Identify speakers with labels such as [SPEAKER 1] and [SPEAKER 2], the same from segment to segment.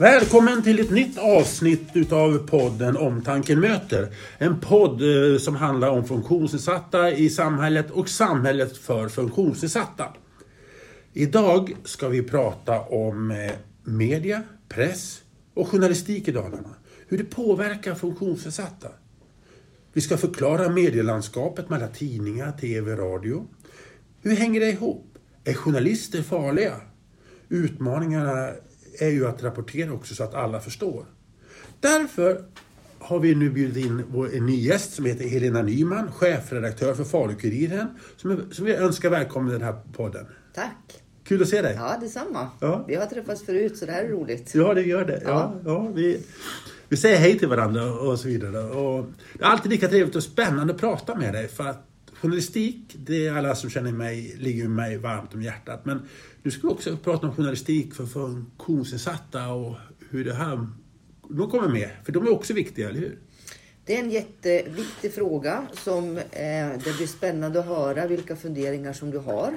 [SPEAKER 1] Välkommen till ett nytt avsnitt utav podden Omtanken möter. En podd eh, som handlar om funktionsnedsatta i samhället och samhället för funktionsnedsatta. Idag ska vi prata om eh, media, press och journalistik i Dalarna. Hur det påverkar funktionsnedsatta. Vi ska förklara medielandskapet mellan tidningar, TV radio. Hur hänger det ihop? Är journalister farliga? Utmaningarna är ju att rapportera också så att alla förstår. Därför har vi nu bjudit in en ny gäst som heter Helena Nyman, chefredaktör för Falukuriren, som, som vi önskar välkommen i den här podden.
[SPEAKER 2] Tack!
[SPEAKER 1] Kul att se dig!
[SPEAKER 2] Ja, detsamma.
[SPEAKER 1] Ja.
[SPEAKER 2] Vi har träffats förut, så det här är roligt.
[SPEAKER 1] Ja, det gör det. Ja.
[SPEAKER 2] Ja.
[SPEAKER 1] Ja, vi, vi säger hej till varandra och så vidare. Och det är alltid lika trevligt och spännande att prata med dig. För att journalistik, det är alla som känner mig, ligger mig varmt om hjärtat. Men nu ska vi också prata om journalistik för funktionsnedsatta och hur det här... De kommer med, för de är också viktiga, eller hur?
[SPEAKER 2] Det är en jätteviktig fråga som eh, det blir spännande att höra vilka funderingar som du har.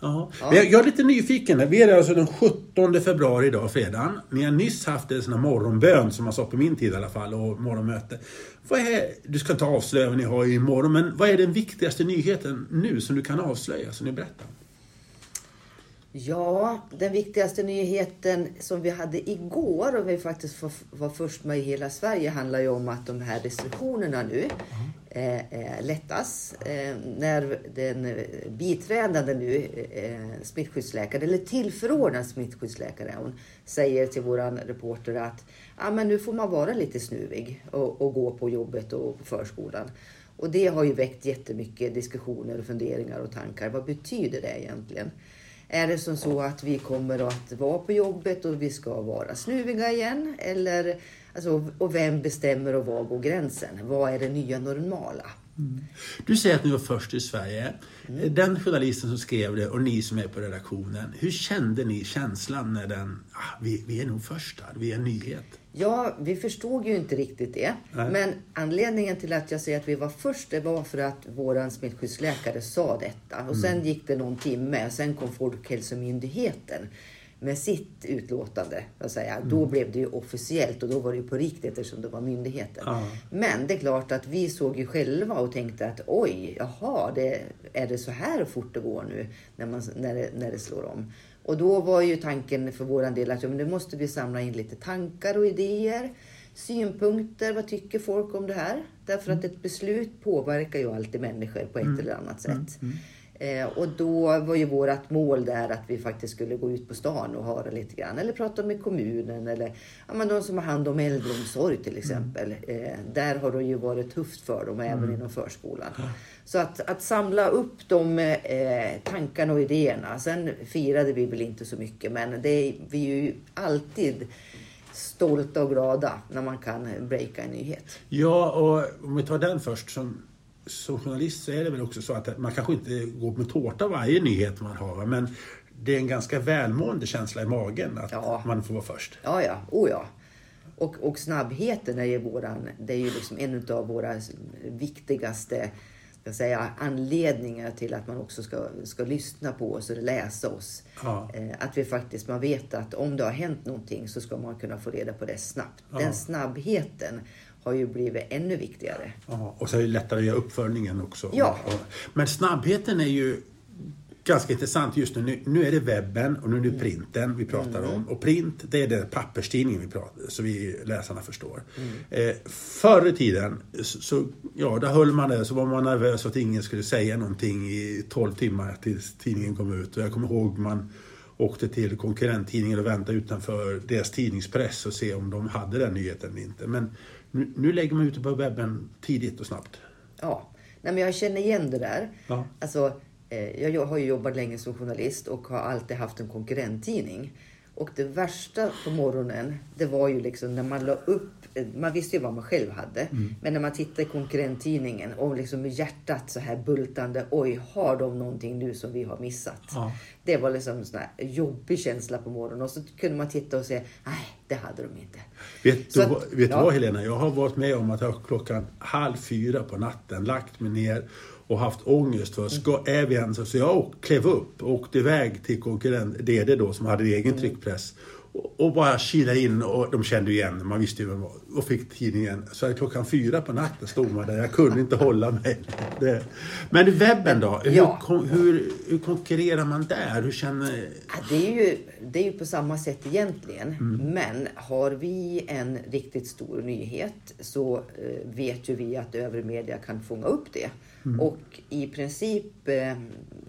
[SPEAKER 1] Ja.
[SPEAKER 2] Ja.
[SPEAKER 1] Jag jag är lite nyfiken. Vi är alltså den 17 februari idag, fredagen. Ni har nyss haft en sån här morgonbön som man sa på min tid i alla fall, och morgonmöte. Vad är, du ska inte avslöja vad ni har imorgon, men vad är den viktigaste nyheten nu som du kan avslöja, som ni berättar?
[SPEAKER 2] Ja, den viktigaste nyheten som vi hade igår och vi faktiskt var- först med i hela Sverige handlar ju om att de här restriktionerna nu eh, eh, lättas. Eh, när den biträdande nu eh, smittskyddsläkare, eller tillförordnad smittskyddsläkare, hon säger till våran reporter att ah, men nu får man vara lite snuvig och, och gå på jobbet och på förskolan. Och det har ju väckt jättemycket diskussioner, och funderingar och tankar. Vad betyder det egentligen? Är det som så att vi kommer att vara på jobbet och vi ska vara snuviga igen? Eller, alltså, och vem bestämmer och var går gränsen? Vad är det nya normala?
[SPEAKER 1] Du säger att ni var först i Sverige. Den journalisten som skrev det och ni som är på redaktionen. Hur kände ni känslan när den... Ah, vi, vi är nog först här, vi är en nyhet.
[SPEAKER 2] Ja, vi förstod ju inte riktigt det.
[SPEAKER 1] Nej.
[SPEAKER 2] Men anledningen till att jag säger att vi var först, det var för att våran smittskyddsläkare sa detta. Och sen gick det någon timme och sen kom Folkhälsomyndigheten med sitt utlåtande. Så att säga. Då blev det ju officiellt och då var det ju på riktigt eftersom det var myndigheten.
[SPEAKER 1] Ja.
[SPEAKER 2] Men det är klart att vi såg ju själva och tänkte att oj, jaha, det, är det så här fort det går nu när, man, när, det, när det slår om? Och då var ju tanken för våran del att ja, men nu måste vi samla in lite tankar och idéer, synpunkter. Vad tycker folk om det här? Därför att ett beslut påverkar ju alltid människor på ett eller annat sätt. Eh, och då var ju vårt mål där att vi faktiskt skulle gå ut på stan och höra lite grann. Eller prata med kommunen eller ja, men de som har hand om äldreomsorg till exempel. Eh, där har det ju varit tufft för dem även inom förskolan. Så att, att samla upp de eh, tankarna och idéerna. Sen firade vi väl inte så mycket men det är, vi är ju alltid stolta och glada när man kan breaka en nyhet.
[SPEAKER 1] Ja, och om vi tar den först. Som, som journalist så är det väl också så att man kanske inte går med tårta varje nyhet man har. Men det är en ganska välmående känsla i magen att
[SPEAKER 2] Ja.
[SPEAKER 1] man får vara först.
[SPEAKER 2] Ja, ja. Oh, ja. Och, och snabbheten är ju, våran, det är ju liksom en av våra viktigaste ska säga, anledningar till att man också ska, ska lyssna på oss eller läsa oss.
[SPEAKER 1] Ja.
[SPEAKER 2] Eh, att vi faktiskt, man vet att om det har hänt någonting så ska man kunna få reda på det snabbt. Den snabbheten har ju blivit ännu viktigare.
[SPEAKER 1] Ja, och så är det lättare att göra uppföljningen också.
[SPEAKER 2] Ja.
[SPEAKER 1] Men snabbheten är ju ganska intressant just nu. Nu- är det webben och nu är det printen vi pratar om. Och print, det är den papperstidningen vi pratar så vi läsarna förstår. Eh, förr i tiden, så, så, ja, där höll man det, så var man nervös att ingen skulle säga någonting i 12 timmar tills tidningen kom ut. Och jag kommer ihåg man åkte till konkurrenttidningen och väntade utanför deras tidningspress och se om de hade den nyheten eller inte. Men nu, nu lägger man ut det på webben tidigt och snabbt.
[SPEAKER 2] Ja, Nej, men jag känner igen det där.
[SPEAKER 1] Ja.
[SPEAKER 2] Alltså, eh, jag har ju jobbat länge som journalist och har alltid haft en konkurrenttidning. Och det värsta på morgonen, det var ju liksom när man la upp, man visste ju vad man själv hade.
[SPEAKER 1] Mm.
[SPEAKER 2] Men när man tittade i konkurrenttidningen och liksom med hjärtat så här bultande, oj, har de någonting nu som vi har missat?
[SPEAKER 1] Ja.
[SPEAKER 2] Det var liksom en sån här jobbig känsla på morgonen. Och så kunde man titta och säga, nej, det hade de inte.
[SPEAKER 1] Vet du,
[SPEAKER 2] att-
[SPEAKER 1] vet
[SPEAKER 2] ja.
[SPEAKER 1] vad Helena? Jag har varit med om att jag klockan halv fyra på natten lagt mig ner och haft ångest för, ska, är vi ens? Så jag klev upp och åkte iväg till konkurrent DD då som hade egen
[SPEAKER 2] Mm.
[SPEAKER 1] tryckpress Och, bara kila in och de kände igen man visste ju vem var. Och fick tidningen. Så klockan fyra på natten stod man där. Jag kunde inte hålla mig. Det. Men webben då? Hur,
[SPEAKER 2] Ja.
[SPEAKER 1] hur, hur konkurrerar man där? Hur känner...
[SPEAKER 2] Det är, ju, det är ju på samma sätt egentligen. Men har vi en riktigt stor nyhet så eh, vet ju vi att övrig media kan fånga upp det. Och i princip eh,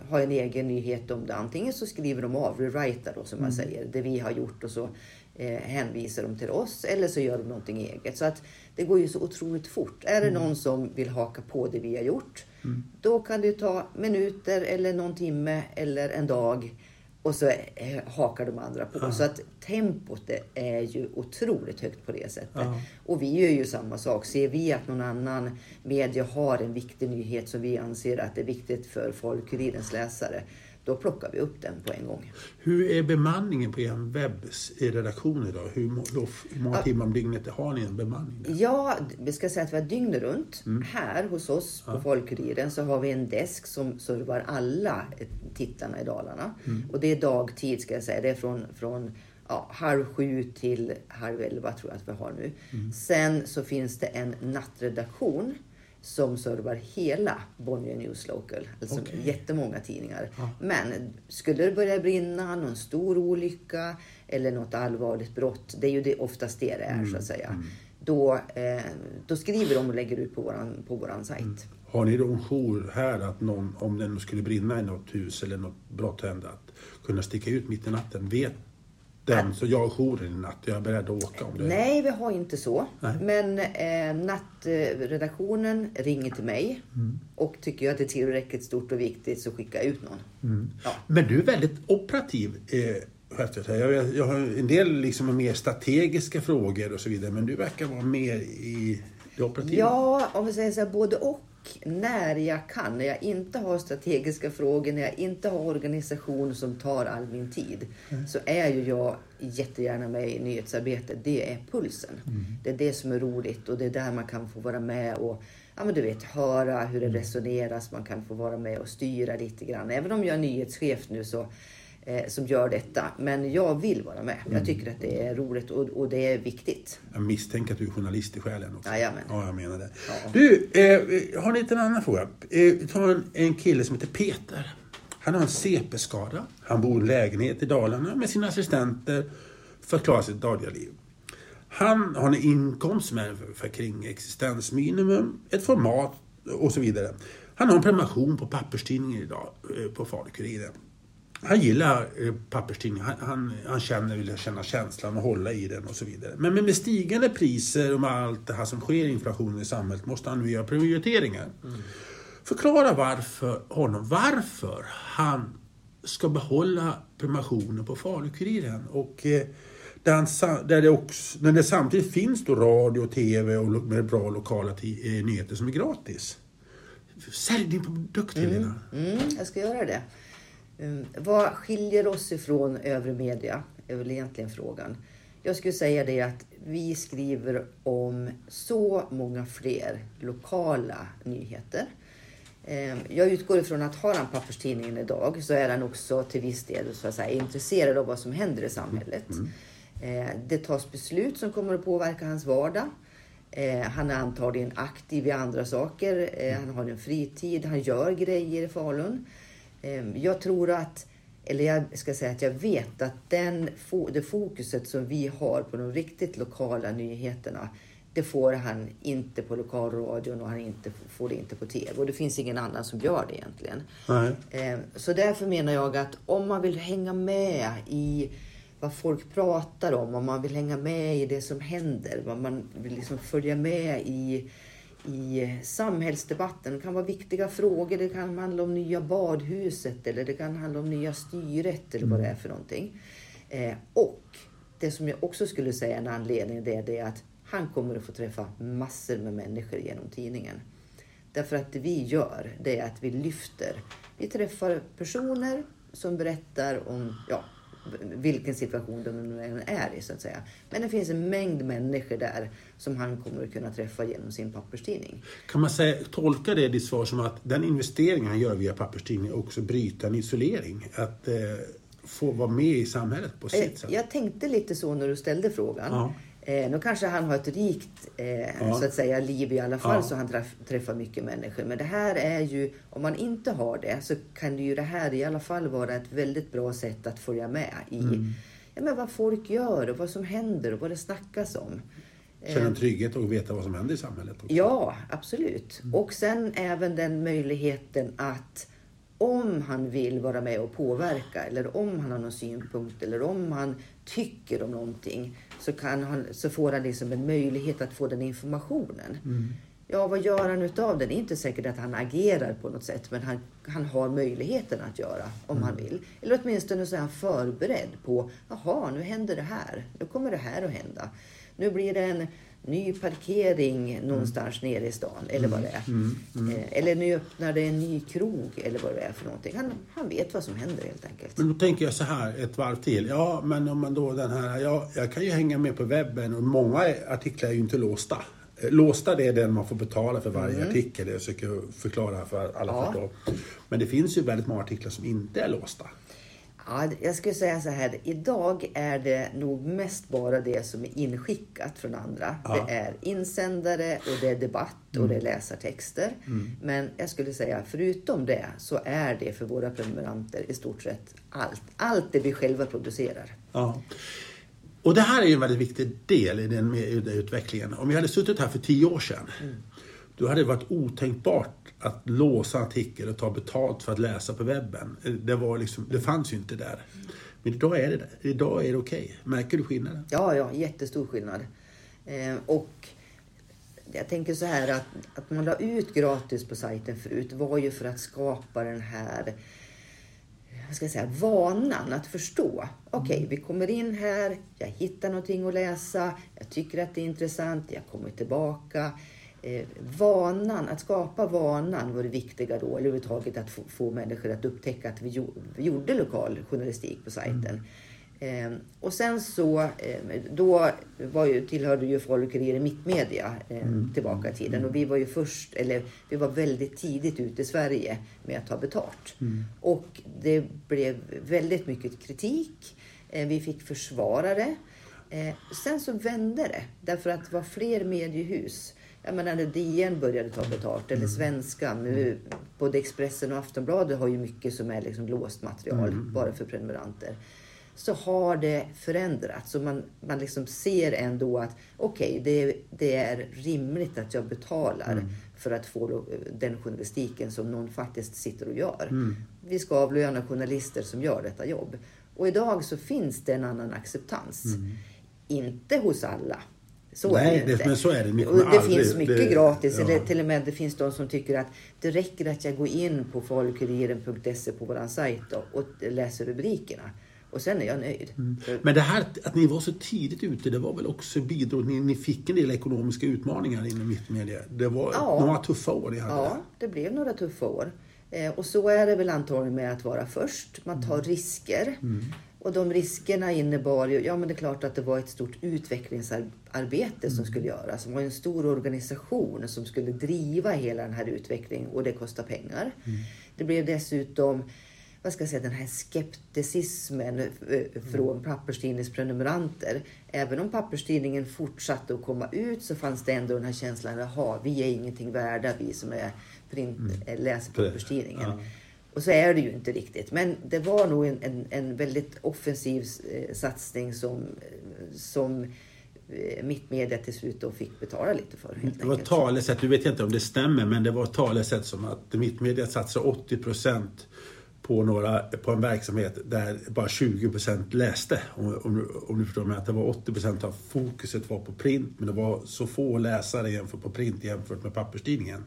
[SPEAKER 2] har en egen nyhet om det. Antingen så skriver de av, rewritar då som man säger, det vi har gjort och så eh, hänvisar de till oss. Eller så gör de någonting eget. Så att det går ju så otroligt fort. Är det någon som vill haka på det vi har gjort, då kan det ta minuter eller någon timme eller en dag och så eh, hakar de andra på. Så att tempot är ju otroligt högt på det sättet.
[SPEAKER 1] Ja.
[SPEAKER 2] Och vi gör ju samma sak. Ser vi att någon annan media har en viktig nyhet som vi anser att det är viktigt för Folkurirens läsare, då plockar vi upp den på en gång.
[SPEAKER 1] Hur är bemanningen på er webbs i redaktion idag? Hur, hur många
[SPEAKER 2] Ja.
[SPEAKER 1] timmar om dygnet har ni en bemanning? Där?
[SPEAKER 2] Ja, vi ska säga att vi har dygnet runt. Här hos oss på Folkuriren så har vi en desk som servar alla titlarna i Dalarna. Och det är dagtid ska jag säga. Det är från, från ja, halv sju till halv elva tror jag att vi har nu. Sen så finns det en nattredaktion som servar hela Bonnier News Local. Alltså
[SPEAKER 1] Okej.
[SPEAKER 2] jättemånga tidningar. Men skulle det börja brinna, någon stor olycka eller något allvarligt brott, det är ju det, oftast det det är så att säga. Då, eh, då skriver de och lägger ut på våran, på våran sajt.
[SPEAKER 1] Har ni då en jour här att någon, om det skulle brinna i något hus eller något brott hända, att kunna sticka ut mitt i natten? Vet den, så jag har jouren i natt, jag är beredd att åka om det
[SPEAKER 2] Nej, vi har inte så.
[SPEAKER 1] Nej.
[SPEAKER 2] Men eh, nattredaktionen ringer till mig och tycker jag att det är tillräckligt stort och viktigt så skickar jag ut någon. Ja.
[SPEAKER 1] Men du är väldigt operativ. Eh, jag, jag, jag har en del liksom mer strategiska frågor och så vidare, men du verkar vara mer i det operativa.
[SPEAKER 2] Ja, om vi säger så här, både och. När jag kan, när jag inte har strategiska frågor, när jag inte har organisation som tar all min tid, så är ju jag jättegärna med i nyhetsarbetet. Det är pulsen. Det är det som är roligt och det är där man kan få vara med och ja, men du vet, höra hur det resoneras. Man kan få vara med och styra lite grann. Även om jag är nyhetschef nu så som gör detta. Men jag vill vara med. Jag tycker att det är roligt och, och det är viktigt.
[SPEAKER 1] Jag misstänker att du är journalist i själen också.
[SPEAKER 2] Jajamän.
[SPEAKER 1] Ja, jag menar det.
[SPEAKER 2] Ja.
[SPEAKER 1] Du, eh, har ni inte en annan fråga? Eh, ta en, en kille som heter Peter. Han har en CP-skada. Han bor i en lägenhet i Dalarna med sina assistenter för att klara sitt dagliga liv. Han har en inkomst som är för kring existensminimum, ett format och så vidare. Han har en prenumeration på papperstidningen idag eh, på Falu-Kuriren. Han gillar eh, papperstidningen. Han, han, han känner, vill känna känslan och hålla i den och så vidare. Men med, med stigande priser och med allt det här som sker, inflationen i samhället, måste han nu göra prioriteringar. Förklara varför, honom varför han ska behålla prenumerationen på Falu-Kuriren. Och eh, där, han, sa- där det också, när det samtidigt finns då radio och TV och med bra lokala eh, nyheter som är gratis. Sälj din produkt Helena.
[SPEAKER 2] Mm, jag ska göra det. Um, vad skiljer oss ifrån övrig media? är väl egentligen frågan. Jag skulle säga det att vi skriver om så många fler lokala nyheter. Um, jag utgår ifrån att har han papperstidningen idag så är han också till viss del så att säga, intresserad av vad som händer i samhället. Eh, Det tas beslut som kommer att påverka hans vardag. Han är antagligen aktiv i andra saker. Han har en fritid. Han gör grejer i Falun. Eh, jag tror att, eller jag ska säga att jag vet att den, det fokuset som vi har på de riktigt lokala nyheterna, det får han inte på lokalradion och han inte, får det inte på TV. Och det finns ingen annan som gör det egentligen.
[SPEAKER 1] Nej.
[SPEAKER 2] Eh, Så därför menar jag att om man vill hänga med i vad folk pratar om, om man vill hänga med i det som händer, vad man vill liksom följa med i, i samhällsdebatten. Det kan vara viktiga frågor, det kan handla om nya badhuset eller det kan handla om nya styret eller vad det är för någonting. Eh, och det som jag också skulle säga en anledning det är det att han kommer att få träffa massor med människor genom tidningen. Därför att det vi gör, det är att vi lyfter. Vi träffar personer som berättar om ja, vilken situation de nu än är i så att säga. Men det finns en mängd människor där som han kommer att kunna träffa genom sin papperstidning.
[SPEAKER 1] Kan man säga, tolka det ditt svar som att den investeringen han gör via papperstidningen också bryter en isolering? Att eh, få vara med i samhället på
[SPEAKER 2] Eh,
[SPEAKER 1] sitt sätt.
[SPEAKER 2] Jag tänkte lite så när du ställde frågan.
[SPEAKER 1] Ja.
[SPEAKER 2] Eh, nu kanske han har ett rikt eh,
[SPEAKER 1] Ja.
[SPEAKER 2] så att säga, liv i alla fall
[SPEAKER 1] Ja.
[SPEAKER 2] så han träff, träffar mycket människor. Men det här är ju, om man inte har det så kan ju det här i alla fall vara ett väldigt bra sätt att följa med i
[SPEAKER 1] Mm.
[SPEAKER 2] ja, men vad folk gör och vad som händer och vad det snackas om.
[SPEAKER 1] Känna en trygghet och veta vad som händer i samhället. Också.
[SPEAKER 2] Ja, absolut. Och sen även den möjligheten att om han vill vara med och påverka eller om han har någon synpunkt eller om han tycker om någonting så, kan han, så får han liksom en möjlighet att få den informationen. Ja, vad gör han utav den? Det är inte säkert att han agerar på något sätt men han, han har möjligheten att göra om han vill. Eller åtminstone så är han förberedd på, jaha, nu händer det här. Nu kommer det här att hända. Nu blir det en ny parkering någonstans nere i stan eller vad det är. Eh, Eller nu öppnar det en ny krog eller vad det är för någonting. Han, han vet vad som händer helt enkelt.
[SPEAKER 1] Men då tänker jag så här ett varv till. Ja, men om man då den här, ja, jag kan ju hänga med på webben och många artiklar är ju inte låsta. Eh, Låsta det är den man får betala för varje artikel. Det jag försöker förklara för alla
[SPEAKER 2] Ja.
[SPEAKER 1] förstå. Men det finns ju väldigt många artiklar som inte är låsta.
[SPEAKER 2] Ja, jag skulle säga så här. Idag är det nog mest bara det som är inskickat från andra.
[SPEAKER 1] Ja.
[SPEAKER 2] Det är insändare och det är debatt och det är läsartexter. Men jag skulle säga förutom det så är det för våra prenumeranter i stort sett allt. Allt det vi själva producerar.
[SPEAKER 1] Ja. Och det här är ju en väldigt viktig del i den medieutvecklingen. Om vi hade suttit här för tio år sedan, då hade det varit otänkbart att låsa en artikel och ta betalt för att läsa på webben. Det, var liksom, det fanns ju inte där. Men idag är det där. Idag är det okej. Märker du skillnaden?
[SPEAKER 2] Ja, ja, jättestor skillnad. Eh, och jag tänker så här att, att man la ut gratis på sajten förut var ju för att skapa den här vad ska jag säga, vanan att förstå. Okej, vi kommer in här, jag hittar någonting att läsa, jag tycker att det är intressant, jag kommer tillbaka. Eh, vanan, att skapa vanan var det viktiga då, eller överhuvudtaget att få, få människor att upptäcka att vi, vi gjorde lokal journalistik på sajten. Eh, och sen så, eh, då var ju, tillhörde ju Folkuriren Mittmedia eh, tillbaka i tiden. Och vi var ju först, eller vi var väldigt tidigt ute i Sverige med att ta betalt. Och det blev väldigt mycket kritik. Eh, vi fick försvara det. Eh, sen så vände det, därför att det var fler mediehus. Jag menar när DN började ta betalt, eller Svenska. Nu, både Expressen och Aftonbladet har ju mycket som är liksom låst material, bara för prenumeranter så har det förändrats. Och man, man liksom ser ändå att okej, det, det är rimligt att jag betalar för att få den journalistiken som någon faktiskt sitter och gör. Vi ska avlöna journalister som gör detta jobb. Och idag så finns det en annan acceptans. Inte hos alla. Så
[SPEAKER 1] Nej,
[SPEAKER 2] är det inte.
[SPEAKER 1] men så är det mitt
[SPEAKER 2] Och det
[SPEAKER 1] aldrig.
[SPEAKER 2] finns mycket
[SPEAKER 1] Det-
[SPEAKER 2] gratis.
[SPEAKER 1] ja.
[SPEAKER 2] Eller till och med det finns de som tycker att det räcker att jag går in på folkuriren.se på vår sajt och läser rubrikerna. Och sen är jag nöjd.
[SPEAKER 1] Mm. Men det här att ni var så tidigt ute, det var väl också bidrog ni, ni fick en del ekonomiska utmaningar inom mittmedia. Det var
[SPEAKER 2] Ja.
[SPEAKER 1] några tuffa år ni hade.
[SPEAKER 2] Ja, det blev några tuffa år. Eh, och så är det väl antagligen med att vara först. Man tar risker. Och de riskerna innebar ju, ja men det är klart att det var ett stort utvecklingsarbete som skulle göras. Det var en stor organisation som skulle driva hela den här utvecklingen och det kostar pengar. Det blev dessutom vad ska jag säga, den här skepticismen eh, från papperstidningsprenumeranter. Även om papperstidningen fortsatte att komma ut så fanns det ändå den här känslan, jaha, vi är ingenting värda vi som är print, eh, läser papperstidningen.
[SPEAKER 1] Ja.
[SPEAKER 2] Och så är det ju inte riktigt. Men det var nog en, en, en väldigt offensiv eh, satsning som, som eh, Mittmedia till slut då fick betala lite för.
[SPEAKER 1] Det var
[SPEAKER 2] enkelt.
[SPEAKER 1] talesätt, du vet inte om det stämmer, men det var talesätt som att mittmedia satsar 80 på, några, på en verksamhet där bara 20% läste. Om, om, du- om du förstår mig. Att det var 80% av fokuset var på print, men det var så få läsare jämfört på print jämfört med papperstidningen.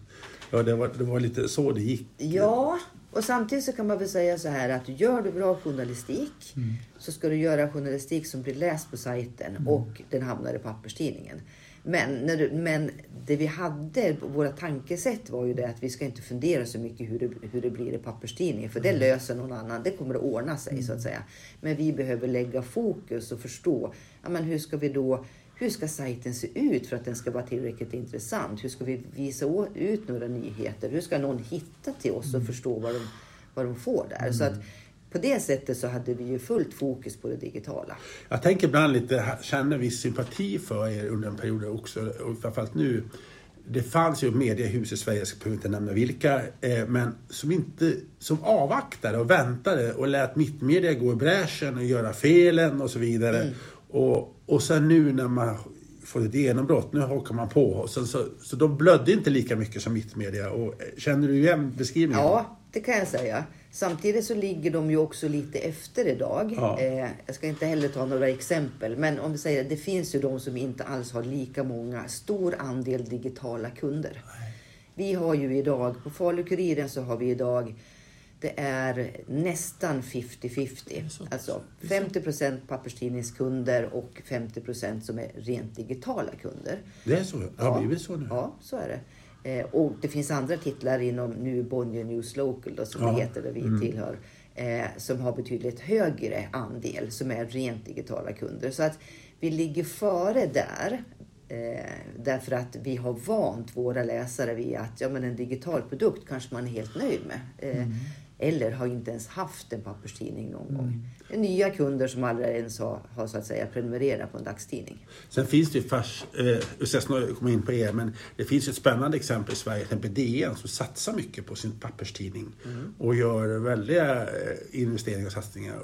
[SPEAKER 1] Ja, det var, det var lite så det gick.
[SPEAKER 2] Ja, och samtidigt så kan man väl säga så här att gör du bra journalistik så ska du göra journalistik som blir läst på sajten och den hamnar i papperstidningen. Men, när du, men det vi hade, våra tankesätt var ju det att vi ska inte fundera så mycket hur det, hur det blir i papperstidningen. För det löser någon annan. Det kommer att ordna sig så att säga. Men vi behöver lägga fokus och förstå. Ja, men hur ska vi då hur ska sajten se ut för att den ska vara tillräckligt intressant? Hur ska vi visa ut några nyheter? Hur ska någon hitta till oss och förstå vad de, vad de får där? Så att på det sättet så hade vi ju fullt fokus på det digitala.
[SPEAKER 1] Jag tänker ibland lite, känner viss sympati för er under en period också, och framförallt nu. Det fanns ju mediehus i Sverige, jag ska inte nämna vilka, eh, men som inte, som avvaktade och väntade och lät mittmedia gå i bräschen och göra felen och så vidare. Mm. Och, och sen nu när man får ett genombrott, nu hakar man på. Och sen så, så de blödde inte lika mycket som mittmedia. Och, eh, känner du igen beskrivningen?
[SPEAKER 2] Ja, det kan jag säga. Samtidigt så ligger de ju också lite efter idag. Ja. Eh, jag ska inte heller ta några exempel, men om vi säger att det finns ju de som inte alls har lika många, stor andel digitala kunder. Nej. Vi har ju idag, på Falu-Kuriren så har vi idag det är nästan 50-50. Alltså 50% papperstidningskunder och 50% som är rent digitala kunder.
[SPEAKER 1] Det är så? Det har blivit så nu?
[SPEAKER 2] Ja, så är det. Eh, och det finns andra titlar inom nu Bonnier News Local då, som ja. det heter, där vi mm. tillhör. Eh, som har betydligt högre andel som är rent digitala kunder. Så att vi ligger före där. Eh, därför att vi har vant våra läsare vid att ja, men en digital produkt kanske man är helt nöjd med. Eh, mm. Eller har inte ens haft en papperstidning någon mm. gång. Nya kunder som aldrig ens har, har så att säga prenumererat på en dagstidning.
[SPEAKER 1] Sen finns det ju färs, eh, ska komma in på er, men det finns ett spännande exempel i Sverige, till exempel DN som satsar mycket på sin papperstidning mm. och gör väldiga eh, investeringar och satsningar.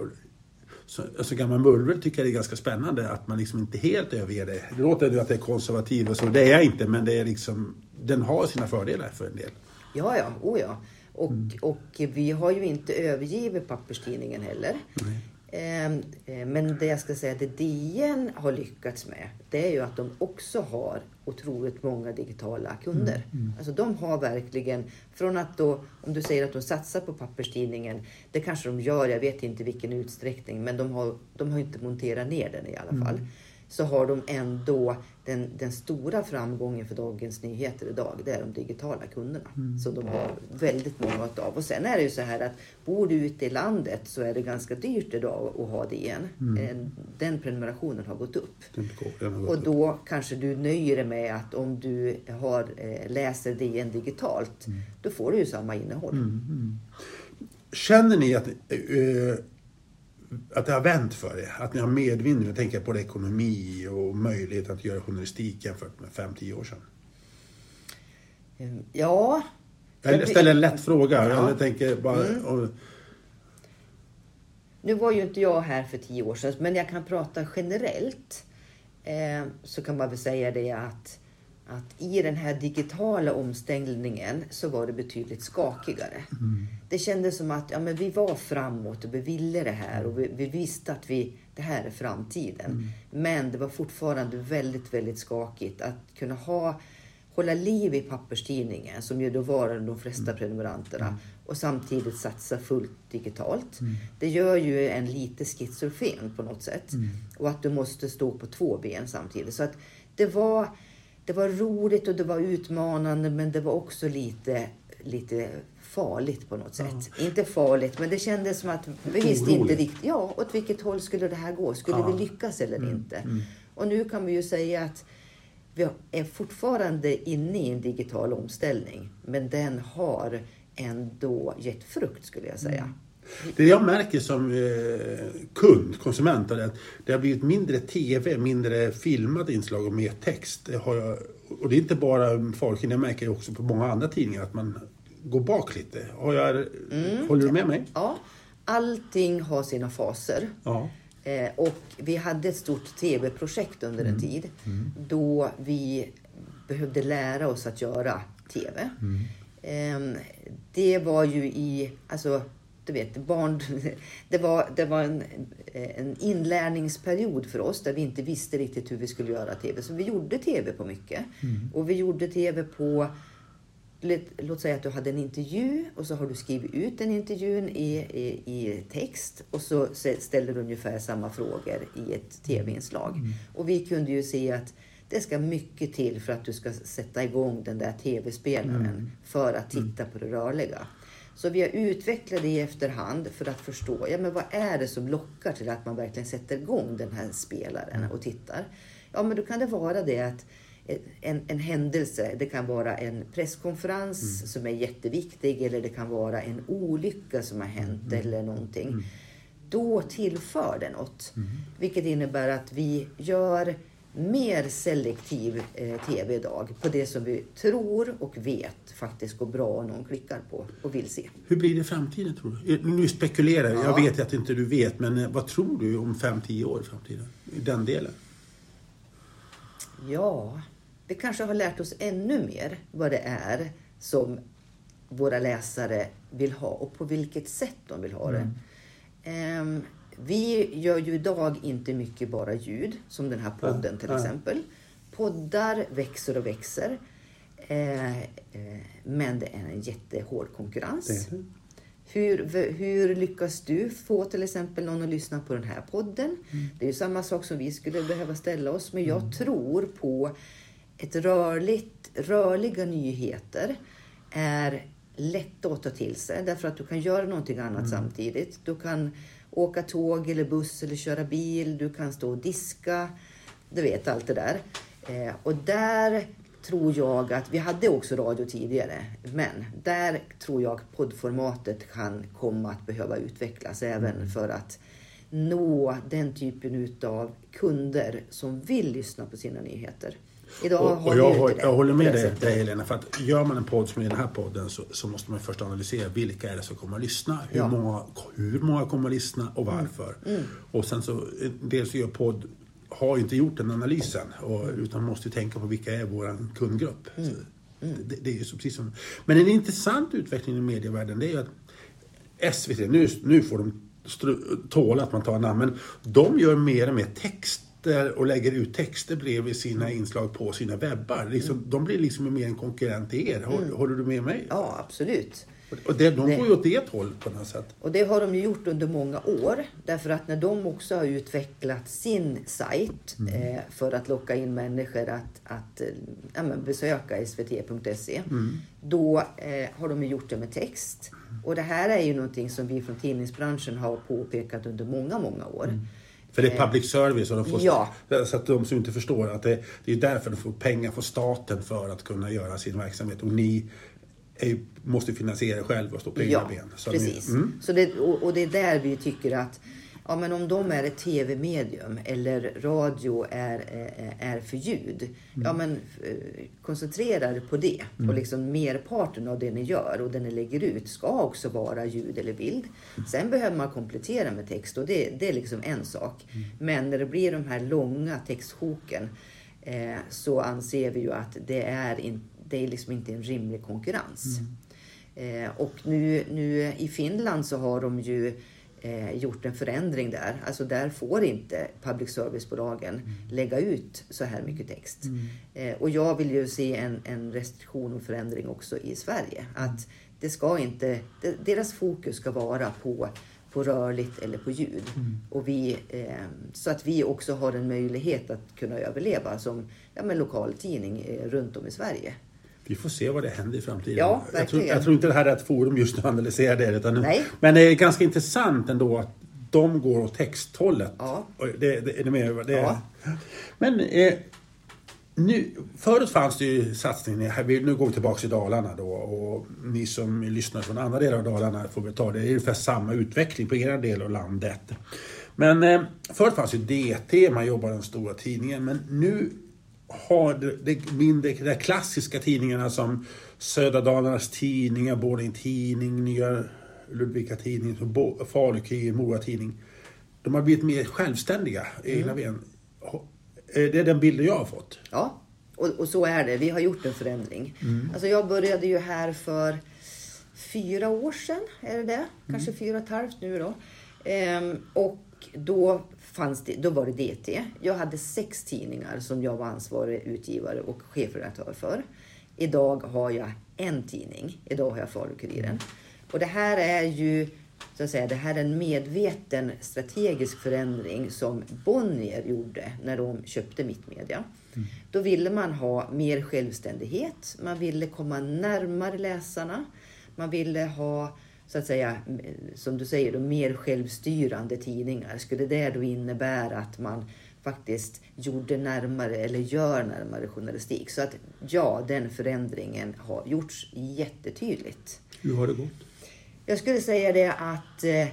[SPEAKER 1] Så, alltså gammal Mullvad tycker jag det är ganska spännande att man liksom inte helt överger det. Det låter ju att det är konservativ och så, det är jag inte, men det är liksom, den har sina fördelar för en del.
[SPEAKER 2] Ja, ja, oh ja. Och, mm. och vi har ju inte övergivit papperstidningen heller. Mm. Men det jag ska säga det DN har lyckats med, det är ju att de också har otroligt många digitala kunder. Mm. Mm. Alltså de har verkligen, från att då, om du säger att de satsar på papperstidningen, det kanske de gör, jag vet inte i vilken utsträckning, men de har, de har inte monterat ner den i alla mm. Så har de ändå den, den stora framgången för Dagens Nyheter idag. Det är de digitala kunderna mm. som de har väldigt många av. Och sen är det ju så här att bor du ute i landet så är det ganska dyrt idag att ha DN. Mm. Eh, den prenumerationen har gått upp. Går, har gått och då upp. kanske du nöjer dig med att om du har, eh, läser DN digitalt, mm. då får du ju samma innehåll. Mm, mm.
[SPEAKER 1] Känner ni att äh, att det har vänt för er? Att ni har medvind nu? Jag tänker på ekonomi och möjlighet att göra journalistik jämfört med 5-10 år sedan.
[SPEAKER 2] Ja.
[SPEAKER 1] Jag ställer en lätt fråga. Ja. Jag tänker bara... Mm. Och...
[SPEAKER 2] Nu var ju inte jag här för 10 år sedan, men jag kan prata generellt. Eh, så kan man väl säga det att att i den här digitala omställningen så var det betydligt skakigare. Mm. Det kändes som att ja, men vi var framåt och vi ville det här och vi, vi visste att vi, det här är framtiden. Mm. Men det var fortfarande väldigt, väldigt skakigt att kunna ha, hålla liv i papperstidningen som ju då var de flesta mm. prenumeranterna mm. och samtidigt satsa fullt digitalt. Mm. Det gör ju en lite schizofren på något sätt. Mm. Och att du måste stå på två ben samtidigt. Så att det var det var roligt och det var utmanande men det var också lite, lite farligt på något sätt. Ja. Inte farligt, men det kändes som att vi visste inte riktigt ja, åt vilket håll skulle det här gå. Skulle ja. vi lyckas eller mm. inte? Mm. Och nu kan vi ju säga att vi är fortfarande inne i en digital omställning, men den har ändå gett frukt skulle jag säga. Mm.
[SPEAKER 1] Det jag märker som eh, kund, konsument, är att det har blivit mindre TV, mindre filmat inslag och mer text. Det jag, och det är inte bara folken, jag märker också på många andra tidningar att man går bak lite. Har jag, mm. Håller du med mig?
[SPEAKER 2] Ja. Allting har sina faser. Ja. Eh, och vi hade ett stort TV-projekt under en mm. tid mm. då vi behövde lära oss att göra TV. Mm. Eh, det var ju i, alltså du vet, barn, det var, det var en, en inlärningsperiod för oss där vi inte visste riktigt hur vi skulle göra TV. Så vi gjorde TV på mycket. Mm. Och vi gjorde TV på Låt säga att du hade en intervju och så har du skrivit ut den intervjun i, i, i text och så ställer du ungefär samma frågor i ett tv-inslag. Mm. Och vi kunde ju se att det ska mycket till för att du ska sätta igång den där tv-spelaren mm. för att titta på det rörliga. Så vi har utvecklat det i efterhand för att förstå, ja men vad är det som lockar till att man verkligen sätter igång den här spelaren och tittar? Ja men då kan det vara det att en, en händelse. Det kan vara en presskonferens
[SPEAKER 1] Mm.
[SPEAKER 2] som är jätteviktig eller det kan vara en olycka som har hänt
[SPEAKER 1] Mm.
[SPEAKER 2] eller någonting. Då tillför det något.
[SPEAKER 1] Mm.
[SPEAKER 2] Vilket innebär att vi gör mer selektiv eh, TV idag på det som vi tror och vet faktiskt går bra och någon klickar på och vill se.
[SPEAKER 1] Hur blir det i framtiden tror du? Eh, Nu spekulerar jag, jag
[SPEAKER 2] Ja.
[SPEAKER 1] vet att inte du vet, men eh, vad tror du om 5-10 år i framtiden? I den delen?
[SPEAKER 2] Ja, vi kanske har lärt oss ännu mer vad det är som våra läsare vill ha och på vilket sätt de vill ha det. Ehm, vi gör ju idag inte mycket bara ljud, som den här podden till exempel. Poddar växer och växer. Eh, eh, men det är en jättehård konkurrens.
[SPEAKER 1] Det.
[SPEAKER 2] Hur, hur lyckas du få till exempel någon att lyssna på den här podden? Det är ju samma sak som vi skulle behöva ställa oss. Men jag tror på ett rörligt, rörliga nyheter är lätta att ta till sig. Därför att du kan göra någonting annat samtidigt. Du kan åka tåg eller buss eller köra bil. Du kan stå och diska. Du vet allt det där. Eh, och där tror jag att, vi hade också radio tidigare, men där tror jag poddformatet kan komma att behöva utvecklas även för att nå den typen utav kunder som vill lyssna på sina nyheter. Idag
[SPEAKER 1] Och,
[SPEAKER 2] har
[SPEAKER 1] och jag, har, jag håller med dig, dig Helena, för att gör man en podd som i den här podden så, så måste man först analysera vilka är det som kommer att lyssna, hur,
[SPEAKER 2] Ja.
[SPEAKER 1] många, hur många kommer att lyssna och varför. Och sen så, en del som gör podd har ju inte gjort den analysen och, utan måste ju tänka på vilka är vår kundgrupp. Så, det, det är så precis som, men en intressant utveckling i medievärlden det är ju att SVT, nu, nu får de tåla att man tar namn, men de gör mer och mer texter och lägger ut texter bredvid sina inslag på sina webbar. Liksom, De blir liksom mer en konkurrent till er. Håller, håller du med mig?
[SPEAKER 2] Ja, absolut.
[SPEAKER 1] Och det, de
[SPEAKER 2] Det-
[SPEAKER 1] går ju åt det hållet på något sätt.
[SPEAKER 2] Och det har de ju gjort under många år. Därför att när de också har utvecklat sin sajt eh, för att locka in människor att, att eh, ja, besöka svt.se. Då eh, har de ju gjort det med text. Och det här är ju någonting som vi från tidningsbranschen har påpekat under många, många år.
[SPEAKER 1] För det är public service och de får,
[SPEAKER 2] Ja.
[SPEAKER 1] så att de som inte förstår att det, det är därför de får pengar från staten för att kunna göra sin verksamhet. Och ni är, måste finansiera er själv och stå på egna
[SPEAKER 2] Ja,
[SPEAKER 1] ben. Så
[SPEAKER 2] precis.
[SPEAKER 1] Ni, mm.
[SPEAKER 2] Så det, och, och det är där vi tycker att ja, men om de är ett tv-medium eller radio är, är, är för ljud. Ja, men eh, koncentrera er på det. Och liksom merparten av det ni gör och det ni lägger ut ska också vara ljud eller bild. Sen behöver man komplettera med text och det, det är liksom en sak. Men när det blir de här långa textsjoken eh, så anser vi ju att det är, in, det är liksom inte en rimlig konkurrens. Eh, och nu, nu i Finland så har de ju eh, gjort en förändring där. Alltså där får inte public service-bolagen lägga ut så här mycket text. Eh, och jag vill ju se en, en restriktion och förändring också i Sverige. Att det ska inte, de, deras fokus ska vara på, på rörligt eller på ljud. Och vi, eh, så att vi också har en möjlighet att kunna överleva som ja, men lokaltidning eh, runt om i Sverige.
[SPEAKER 1] Vi får se vad det händer i framtiden.
[SPEAKER 2] Ja,
[SPEAKER 1] jag, tror, jag tror inte det här är ett forum just nu att analysera det. Utan
[SPEAKER 2] Nej.
[SPEAKER 1] Men det är ganska intressant ändå att de går åt texthållet.
[SPEAKER 2] Ja.
[SPEAKER 1] Det, det, är ni med? Det,
[SPEAKER 2] Ja.
[SPEAKER 1] Men eh, nu, förut fanns det ju satsningar, här, nu går vi tillbaka till Dalarna då och ni som lyssnar från andra delar av Dalarna får väl ta det, det är ungefär samma utveckling på era del av landet. Men eh, förut fanns ju DT, man jobbade i den stora tidningen, men nu har det, mindre de klassiska tidningarna som Södra Dalarnas Tidningar, Borlänge Tidning, Nya Ludvika Tidning, Falu Mora Tidning. De har blivit mer självständiga egna ben. Det är den bilden jag har fått.
[SPEAKER 2] Ja, och, och så är det. Vi har gjort en förändring.
[SPEAKER 1] Mm.
[SPEAKER 2] Alltså jag började ju här för fyra år sedan, är det det?
[SPEAKER 1] Mm.
[SPEAKER 2] Kanske fyra och ett halvt nu då. Ehm, och då, fanns det, då var det DT. Jag hade sex tidningar som jag var ansvarig utgivare och chefredaktör för. Idag har jag en tidning. Idag har jag Falu-Kuriren. Och det här är ju så att säga, det här är en medveten strategisk förändring som Bonnier gjorde när de köpte Mittmedia. Då ville man ha mer självständighet. Man ville komma närmare läsarna. Man ville ha, så att säga, som du säger, då, mer självstyrande tidningar. Skulle det då innebära att man faktiskt gjorde närmare eller gör närmare journalistik. Så att ja, den förändringen har gjorts jättetydligt.
[SPEAKER 1] Hur har det gått?
[SPEAKER 2] Jag skulle säga det att eh,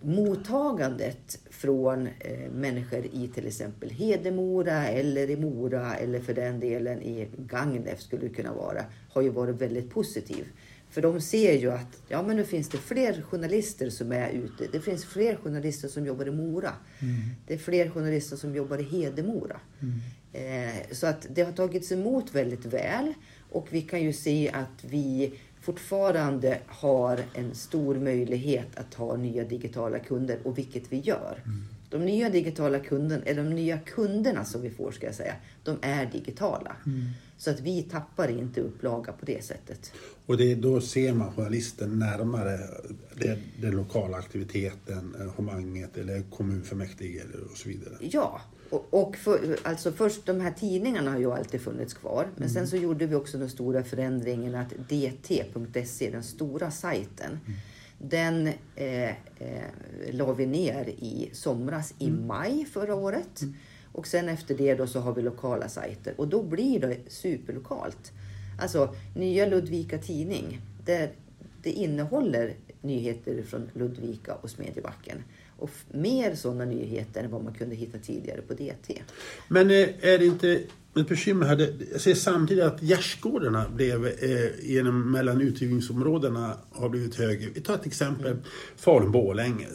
[SPEAKER 2] mottagandet från eh, människor i till exempel Hedemora eller i Mora eller för den delen i Gagnef skulle det kunna vara, har ju varit väldigt positiv. För de ser ju att ja, men nu finns det fler journalister som är ute. Det finns fler journalister som jobbar i Mora. Mm. Det är fler journalister som jobbar i Hedemora. Mm. Eh, så att det har tagits emot väldigt väl. Och vi kan ju se att vi fortfarande har en stor möjlighet att ha nya digitala kunder och vilket vi gör. Mm. De nya digitala kunderna, eller de nya kunderna som vi får ska jag säga, de är digitala. Så att vi tappar inte upplaga på det sättet.
[SPEAKER 1] Och det, då ser man journalisten närmare den lokala aktiviteten, arrangemanget eller kommunfullmäktige och så vidare?
[SPEAKER 2] Ja, och, och för, alltså först de här tidningarna har ju alltid funnits kvar. Men mm. sen så gjorde vi också den stora förändringen att dt.se, den stora sajten, mm. den eh, eh, la vi ner i somras i mm. maj förra året. Mm. Och sen efter det då så har vi lokala sajter och då blir det superlokalt. Alltså Nya Ludvika Tidning, det, det innehåller nyheter från Ludvika och Smedjebacken. Och mer sådana nyheter än vad man kunde hitta tidigare på DT.
[SPEAKER 1] Men eh, är det inte ett bekymmer här? Jag ser samtidigt att gärdsgårdarna blev, eh, genom, mellan utgivningsområdena har blivit högre. Vi tar ett exempel, mm. Falun-Borlänge.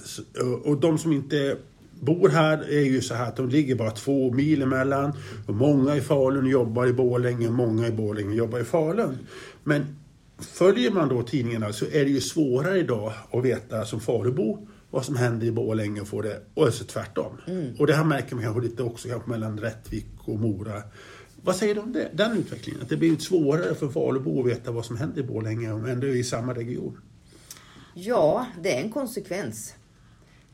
[SPEAKER 1] Och de som inte bor här är ju så här att de ligger bara två mil emellan. Och många i Falun jobbar i Borlänge, många i Borlänge jobbar i Falun. Men följer man då tidningarna så är det ju svårare idag att veta som Falubo vad som händer i Borlänge och få det, och så tvärtom. Mm. Och det här märker man kanske lite också kanske mellan Rättvik och Mora. Vad säger du om det, den utvecklingen? Att det blir svårare för Falubo att veta vad som händer i Borlänge om ändå är i samma region?
[SPEAKER 2] Ja, det är en konsekvens.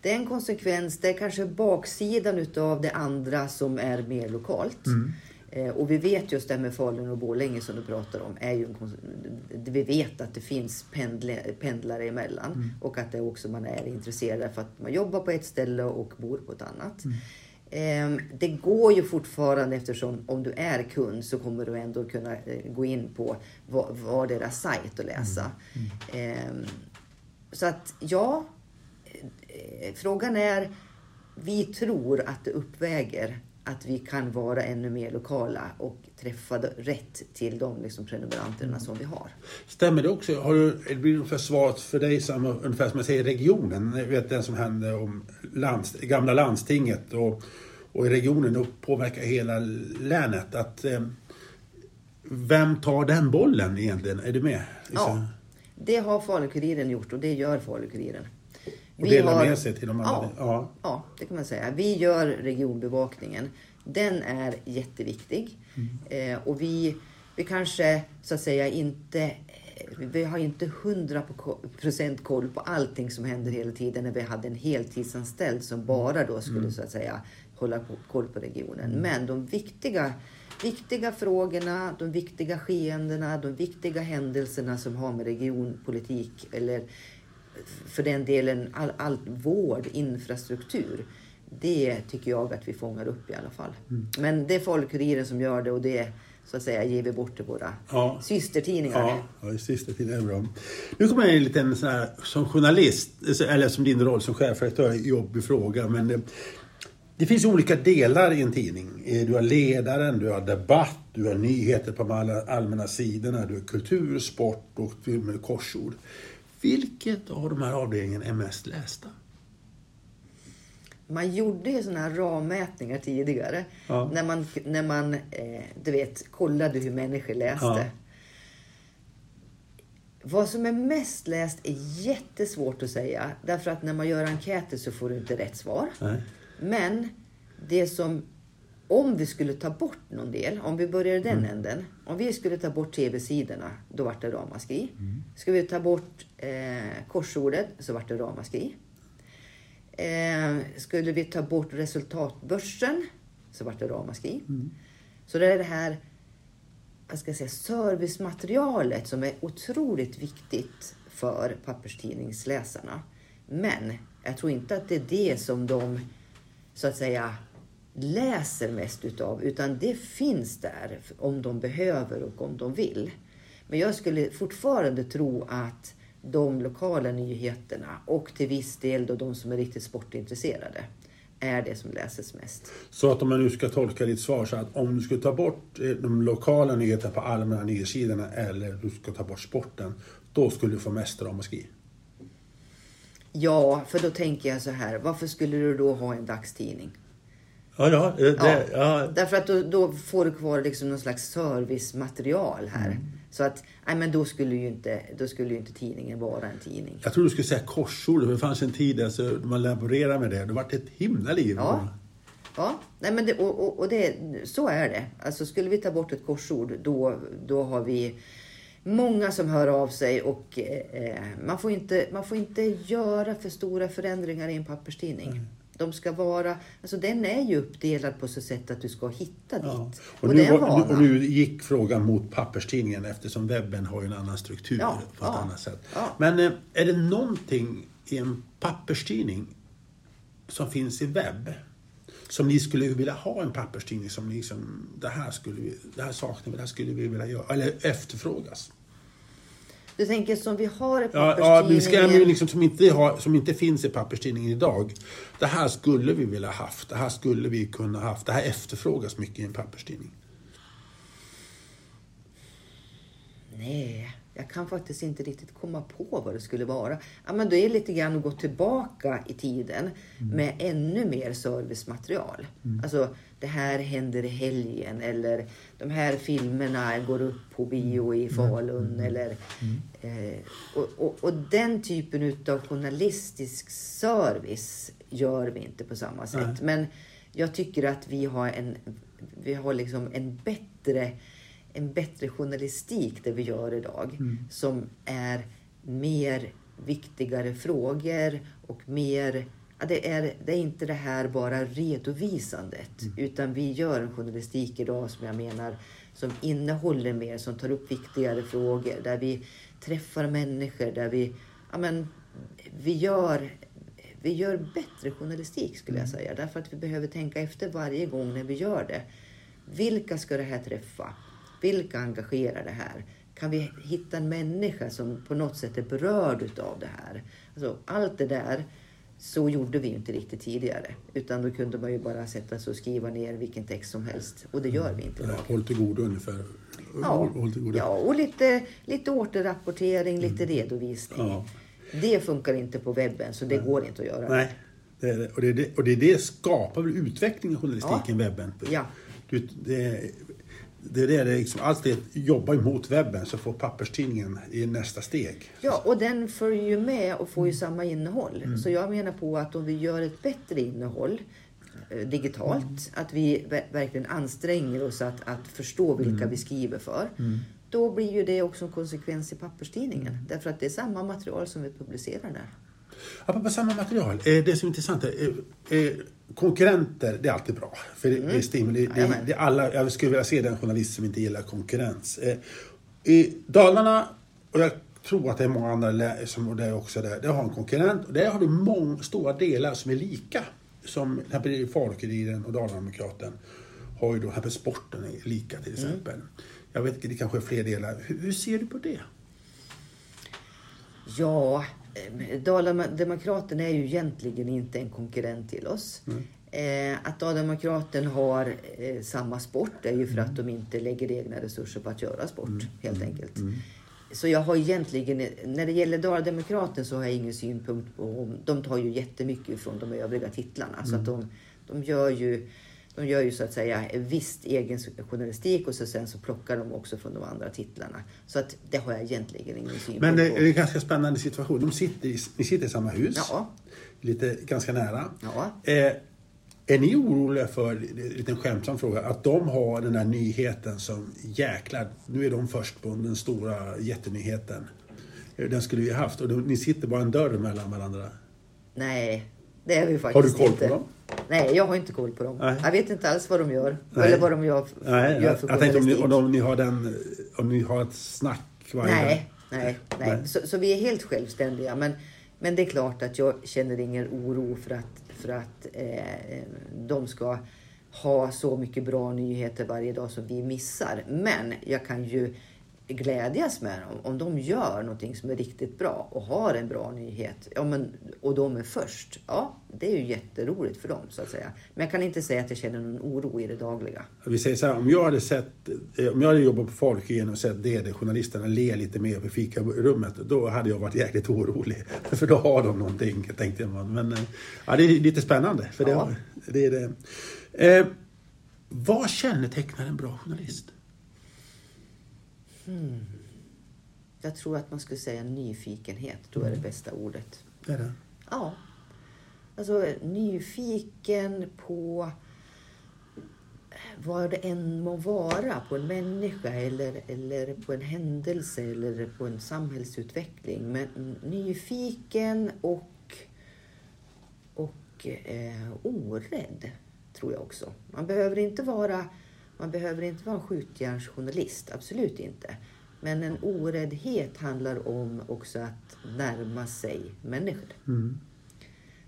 [SPEAKER 2] Det är en konsekvens, det är kanske baksidan utav det andra som är mer lokalt. Mm. Eh, och vi vet just det med Falun och Borlänge som du pratar om. Är ju en, vi vet att det finns pendle, pendlare emellan. Mm. Och att det också man är intresserad för att man jobbar på ett ställe och bor på ett annat. Mm. Eh, det går ju fortfarande eftersom om du är kund så kommer du ändå kunna eh, gå in på var, var deras sajt och läsa. Mm. mm. Ehm, så att ja, frågan är, vi tror att det uppväger att vi kan vara ännu mer lokala och träffa rätt till de liksom prenumeranterna som vi har.
[SPEAKER 1] Stämmer det också? Har du, det blir ungefär svaret för dig som, ungefär som man säger regionen, vet den som hände om lands, gamla landstinget och, och i regionen och påverkar hela länet. Att, eh, vem tar den bollen egentligen? Är du med?
[SPEAKER 2] Ja, det har Falu-Kuriren gjort och det gör Falu-Kuriren.
[SPEAKER 1] Och delar har, med sig till de andra?
[SPEAKER 2] Ja, ja. ja, det kan man säga. Vi gör regionbevakningen. Den är jätteviktig. Mm. Eh, och vi, vi kanske så att säga inte eh, vi har inte 100% koll på allting som händer hela tiden när vi hade en heltidsanställd som bara då skulle mm. så att säga hålla koll på regionen. Men de viktiga, viktiga frågorna, de viktiga skeendena, de viktiga händelserna som har med regionpolitik eller för den delen all, all vård, infrastruktur. Det tycker jag att vi fångar upp i alla fall. Mm. Men det är Folkkuriren som gör det och det så att säga ger vi bort till våra ja. systertidningar.
[SPEAKER 1] Ja, ja systertidningar är bra. Nu kommer jag en liten sån här, som journalist, eller som din roll som chefredaktör, jobbig fråga. Men det, det finns olika delar i en tidning. Du har ledaren, du har debatt, du har nyheter på de allmänna sidorna, du har kultur, sport och korsord. Vilket av de här avdelningarna är mest lästa?
[SPEAKER 2] Man gjorde ju sådana här rammätningar tidigare. Ja. När man, när man eh, du vet, kollade hur människor läste. Ja. Vad som är mest läst är jättesvårt att säga. Därför att när man gör enkäter så får du inte rätt svar. Nej. Men det som om vi skulle ta bort någon del, om vi börjar i den mm. änden. Om vi skulle ta bort tv-sidorna, då vart det ramaskri. Mm. Ska vi ta bort eh, korsordet så vart det ramaskri. Eh, skulle vi ta bort resultatbörsen så vart det ramaskri. Mm. Så det är det här vad ska jag säga, servicematerialet som är otroligt viktigt för papperstidningsläsarna. Men jag tror inte att det är det som de så att säga läser mest utav. Utan det finns där om de behöver och om de vill. Men jag skulle fortfarande tro att de lokala nyheterna och till viss del då de som är riktigt sportintresserade är det som läses mest.
[SPEAKER 1] Så att om man nu ska tolka ditt svar så att om du skulle ta bort eh, de lokala nyheterna på allmänna nyhetssidorna eller du ska ta bort sporten, då skulle du få mest ramaskri?
[SPEAKER 2] Ja, för då tänker jag så här. Varför skulle du då ha en dagstidning?
[SPEAKER 1] Ja, ja. Det, ja.
[SPEAKER 2] Därför att då, då, får du kvar liksom någon slags servicematerial här. Mm. Så att, nej men då skulle ju inte, då skulle ju inte tidningen vara en tidning.
[SPEAKER 1] Jag tror du skulle säga korsord. Det fanns en tid där man laborerade med det. Det var ett himla liv.
[SPEAKER 2] Ja. Ja, nej men det, och, och, och det, så är det. Alltså skulle vi ta bort ett korsord då, då har vi många som hör av sig och eh, man, får inte, man får inte göra för stora förändringar i en papperstidning. Mm. De ska vara, alltså den är ju uppdelad på så sätt att du ska hitta ja. dit.
[SPEAKER 1] Och, och, nu, var, och nu gick frågan mot papperstidningen eftersom webben har ju en annan struktur ja, på ett ja, annat sätt. Men eh, är det någonting i en papperstidning som finns i webb som ni skulle vilja ha en papperstidning som liksom, det här, skulle vi, det här saknar vi, det här skulle vi vilja göra, eller efterfrågas?
[SPEAKER 2] Du tänker som vi har i
[SPEAKER 1] papperstidningen? Ja, ja liksom, som, inte har, som inte finns i papperstidningen idag. Det här skulle vi vilja haft. Det här skulle vi kunna haft. Det här efterfrågas mycket i en papperstidning.
[SPEAKER 2] Nej, jag kan faktiskt inte riktigt komma på vad det skulle vara. Ja, men det är lite grann att gå tillbaka i tiden mm. med ännu mer servicematerial. Mm. Alltså, det här händer i helgen eller de här filmerna går upp på bio i mm. Falun. Mm. Eller, mm. eh, och, och, och, den typen av journalistisk service gör vi inte på samma sätt. Nej. Men jag tycker att vi har en, vi har liksom en bättre en bättre journalistik det vi gör idag. Mm. Som är mer viktigare frågor och mer Ja, det, är, det är inte det här bara redovisandet. Mm. Utan vi gör en journalistik idag som jag menar som innehåller mer, som tar upp viktigare frågor. Där vi träffar människor, där vi, ja, men, vi, gör, vi gör bättre journalistik skulle mm. jag säga. Därför att vi behöver tänka efter varje gång när vi gör det. Vilka ska det här träffa? Vilka engagerar det här? Kan vi hitta en människa som på något sätt är berörd utav det här? Alltså, allt det där, så gjorde vi inte riktigt tidigare. Utan då kunde man ju bara sätta sig och skriva ner vilken text som helst. Och det gör vi inte idag.
[SPEAKER 1] Håll till godo ungefär.
[SPEAKER 2] Ja, ja och lite, lite återrapportering, lite mm. redovisning. Ja. Det funkar inte på webben, så det Nej. går inte att göra.
[SPEAKER 1] Nej, det är det. Och, det är det, och det är det skapar utveckling i journalistiken, ja. webben.
[SPEAKER 2] Ja.
[SPEAKER 1] Du, det, det är det, det liksom, allt det jobbar mot webben så får papperstidningen i nästa steg.
[SPEAKER 2] Ja, och den följer ju med och får ju samma innehåll. Mm. Så jag menar på att om vi gör ett bättre innehåll eh, digitalt, mm. att vi verkligen anstränger oss att, att förstå vilka mm. vi skriver för. Mm. Då blir ju det också en konsekvens i papperstidningen. Mm. Därför att det är samma material som vi publicerar där.
[SPEAKER 1] Apropå samma material, det som är intressant är, är konkurrenter, det är alltid bra. För det, mm. stimuli. Det, det, alla, jag skulle vilja se den journalist som inte gillar konkurrens. Eh, I Dalarna, och jag tror att det är många andra som och det är också där, det har en konkurrent. Och där har du många stora delar som är lika. Som till exempel Falukuriren och Dalademokraten har ju då, här sporten är lika till mm. exempel. Mm. Jag vet inte, det kanske är fler delar. Hur, hur ser du på det?
[SPEAKER 2] Ja, Eh, Dala-Demokraten är ju egentligen inte en konkurrent till oss. Mm. Eh, att Dala-Demokraten har eh, samma sport är ju för att de inte lägger egna resurser på att göra sport, mm. helt mm. enkelt. Mm. Så jag har egentligen, när det gäller Dala-Demokraten så har jag ingen synpunkt på, de tar ju jättemycket från de övriga titlarna. Så att mm. de, de gör ju de gör ju så att säga visst egen journalistik och så sen så plockar de också från de andra titlarna. Så att det har jag egentligen ingen syn
[SPEAKER 1] Men det är en ganska spännande situation. De sitter i, ni sitter i samma hus.
[SPEAKER 2] Ja.
[SPEAKER 1] Lite, ganska nära.
[SPEAKER 2] Ja.
[SPEAKER 1] Eh, är ni oroliga för, en liten skämtsam fråga, att de har den där nyheten som jäklar, nu är de först på den stora jättenyheten. Den skulle vi haft och ni sitter bara en dörr mellan varandra.
[SPEAKER 2] Nej, det är vi faktiskt
[SPEAKER 1] inte. Har du koll
[SPEAKER 2] på
[SPEAKER 1] dem?
[SPEAKER 2] Nej, jag har inte koll på dem. Nej. Jag vet inte alls vad de gör. Nej. Eller vad de gör,
[SPEAKER 1] nej, gör för Jag tänkte om ni, om, om ni har den, om ni har ett snack
[SPEAKER 2] varje nej, nej, nej, nej. Så, så, vi är helt självständiga. Men, men det är klart att jag känner ingen oro för att, för att eh, de ska ha så mycket bra nyheter varje dag som vi missar. Men jag kan ju glädjas med dem. Om de gör någonting som är riktigt bra och har en bra nyhet ja, men, och de är först. Ja, det är ju jätteroligt för dem så att säga. Men jag kan inte säga att jag känner någon oro i det dagliga.
[SPEAKER 1] Vi säger så här, om jag hade sett, eh, om jag hade jobbat på Folkigen och sett det, journalisterna ler lite mer på fikarummet, då hade jag varit jäkligt orolig. För då har de någonting, tänkte jag. Men eh, ja, det är lite spännande. För
[SPEAKER 2] Ja.
[SPEAKER 1] det, det är det. Eh, vad kännetecknar en bra journalist?
[SPEAKER 2] Jag tror att man skulle säga nyfikenhet, jag är det bästa ordet.
[SPEAKER 1] Det är det.
[SPEAKER 2] Ja. Alltså nyfiken på vad det än må vara på en människa eller, eller på en händelse eller på en samhällsutveckling. Men nyfiken och, och eh, orädd, tror jag också. Man behöver inte vara, man behöver inte vara en skjutjärnsjournalist, absolut inte. Men en oräddhet handlar om också att närma sig människor.
[SPEAKER 1] Mm.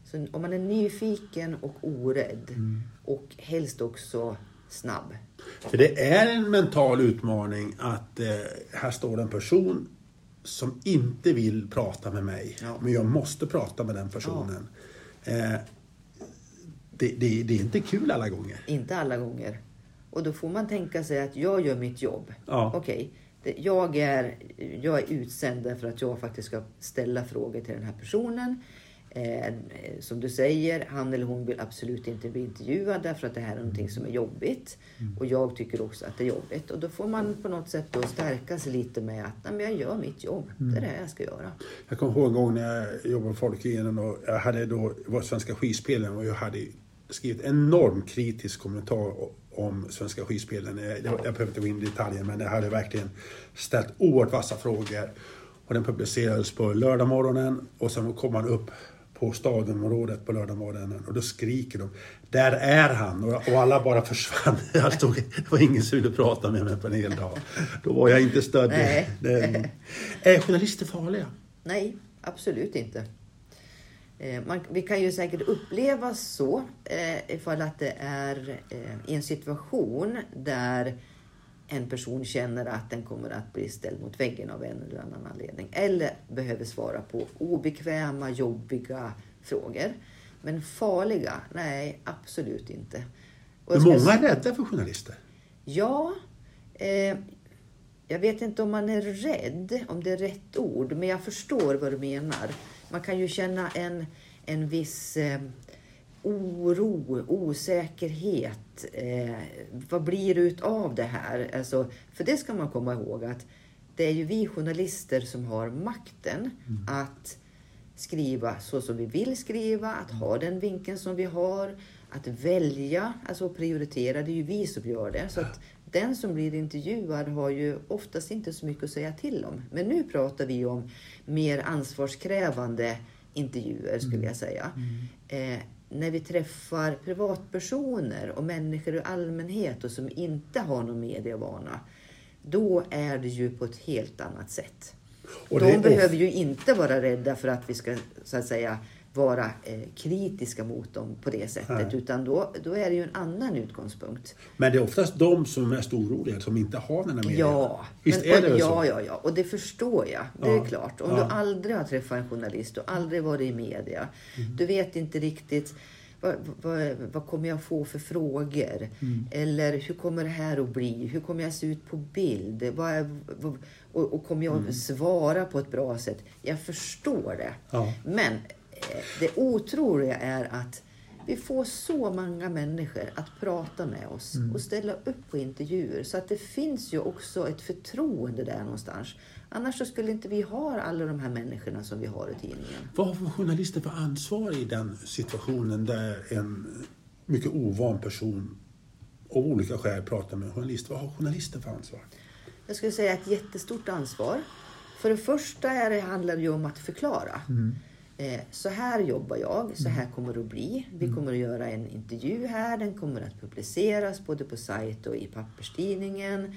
[SPEAKER 2] Så om man är nyfiken och orädd
[SPEAKER 1] Mm.
[SPEAKER 2] och helst också snabb.
[SPEAKER 1] För det är en mental utmaning att eh, här står en person som inte vill prata med mig,
[SPEAKER 2] Ja.
[SPEAKER 1] men jag måste prata med den personen. Eh, det, det, det är inte kul alla gånger.
[SPEAKER 2] Inte alla gånger. Och då får man tänka sig att jag gör mitt jobb.
[SPEAKER 1] Ja.
[SPEAKER 2] Okej, det- jag, är, jag är utsänd därför att jag faktiskt ska ställa frågor till den här personen. Eh, som du säger, han eller hon vill absolut inte bli intervjuad därför att det här är någonting som är jobbigt. Och jag tycker också att det är jobbigt. Och då får man på något sätt då stärka sig lite med att Nej, men jag gör mitt jobb. Det är det jag ska göra.
[SPEAKER 1] Jag kommer ihåg en gång när jag jobbade på Folkringen och jag hade då, var Svenska skidspelen och jag hade skrivit enormt kritisk kommentar om Svenska skidspelen. Jag, jag behöver inte gå in i detaljer men jag hade verkligen ställt oerhört vassa frågor. Och den publicerades på lördagmorgonen och sen kom man upp på stadionområdet på lördagmorgonen och då skriker de Där är han! Och, och alla bara försvann. Jag stod, det var ingen som ville prata med mig på en hel dag. Då var jag inte stödd.
[SPEAKER 2] Nej.
[SPEAKER 1] Den, är journalister farliga?
[SPEAKER 2] Nej, absolut inte. Eh, Man, vi kan ju säkert uppleva så eh, ifall att det är eh, i en situation där en person känner att den kommer att bli ställd mot väggen av en eller annan anledning. Eller behöver svara på obekväma, jobbiga frågor. Men farliga? Nej, absolut inte. Och
[SPEAKER 1] många är rädda för journalister.
[SPEAKER 2] Ja, eh, jag vet inte om man är rädd, om det är rätt ord, men jag förstår vad du menar. Man kan ju känna en, en viss eh, oro, osäkerhet. Eh, vad blir det utav det här? Alltså, för det ska man komma ihåg att det är ju vi journalister som har makten att skriva så som vi vill skriva, att ha den vinkeln som vi har, att välja, alltså prioritera. Det är ju vi som gör det. Så att den som blir intervjuad har ju oftast inte så mycket att säga till om. Men nu pratar vi om mer ansvarskrävande intervjuer skulle jag säga. Eh, när vi träffar privatpersoner och människor i allmänhet och som inte har någon medievana. Då är det ju på ett helt annat sätt.
[SPEAKER 1] Och
[SPEAKER 2] De behöver ju inte vara rädda för att vi ska så att säga vara eh, kritiska mot dem på det sättet.
[SPEAKER 1] Nej.
[SPEAKER 2] Utan då, då är det ju en annan utgångspunkt.
[SPEAKER 1] Men det är oftast de som är mest oroliga, som inte har den här medien.
[SPEAKER 2] Ja,
[SPEAKER 1] Visst
[SPEAKER 2] men-
[SPEAKER 1] är det
[SPEAKER 2] och,
[SPEAKER 1] så?
[SPEAKER 2] ja, ja, ja. Och det förstår jag. Det
[SPEAKER 1] Ja,
[SPEAKER 2] är klart. Om
[SPEAKER 1] ja.
[SPEAKER 2] du aldrig har träffat en journalist och aldrig varit i media.
[SPEAKER 1] Mm.
[SPEAKER 2] Du vet inte riktigt vad, vad, vad kommer jag få för frågor?
[SPEAKER 1] Mm.
[SPEAKER 2] Eller hur kommer det här att bli? Hur kommer jag se ut på bild? Vad är, vad, och, och kommer jag
[SPEAKER 1] Mm.
[SPEAKER 2] svara på ett bra sätt? Jag förstår det.
[SPEAKER 1] Ja.
[SPEAKER 2] Men det otroliga är att vi får så många människor att prata med oss
[SPEAKER 1] Mm.
[SPEAKER 2] och ställa upp på intervjuer. Så att det finns ju också ett förtroende där någonstans. Annars skulle inte vi ha alla de här människorna som vi har i tidningen.
[SPEAKER 1] Vad har journalister för ansvar i den situationen där en mycket ovan person av olika skäl pratar med en journalist? Vad har journalister för ansvar?
[SPEAKER 2] Jag skulle säga ett jättestort ansvar. För det första är det, handlar det ju om att förklara. Eh, så här jobbar jag, så här kommer det att bli. Vi kommer att göra en intervju här, den kommer att publiceras både på sajt och i papperstidningen.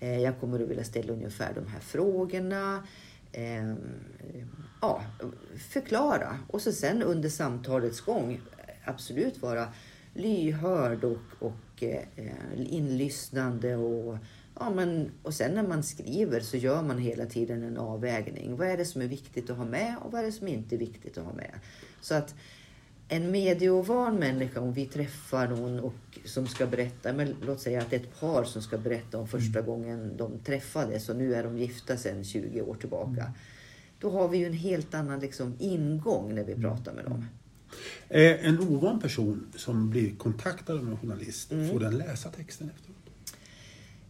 [SPEAKER 2] Eh, jag kommer att vilja ställa ungefär de här frågorna. Eh, ja, förklara. Och så sen under samtalets gång absolut vara lyhörd och, och eh, inlyssnande. Och, ja, men, och sen när man skriver så gör man hela tiden en avvägning. Vad är det som är viktigt att ha med och vad är det som inte är viktigt att ha med? Så att en medieovan människa, om vi träffar någon och, som ska berätta, men låt säga att det är ett par som ska berätta om första mm. gången de träffades och nu är de gifta sedan 20 år tillbaka. Mm. Då har vi ju en helt annan liksom, ingång när vi mm. pratar med dem.
[SPEAKER 1] Eh, en ovan person som blir kontaktad av en journalist, mm. får den läsa texten efteråt?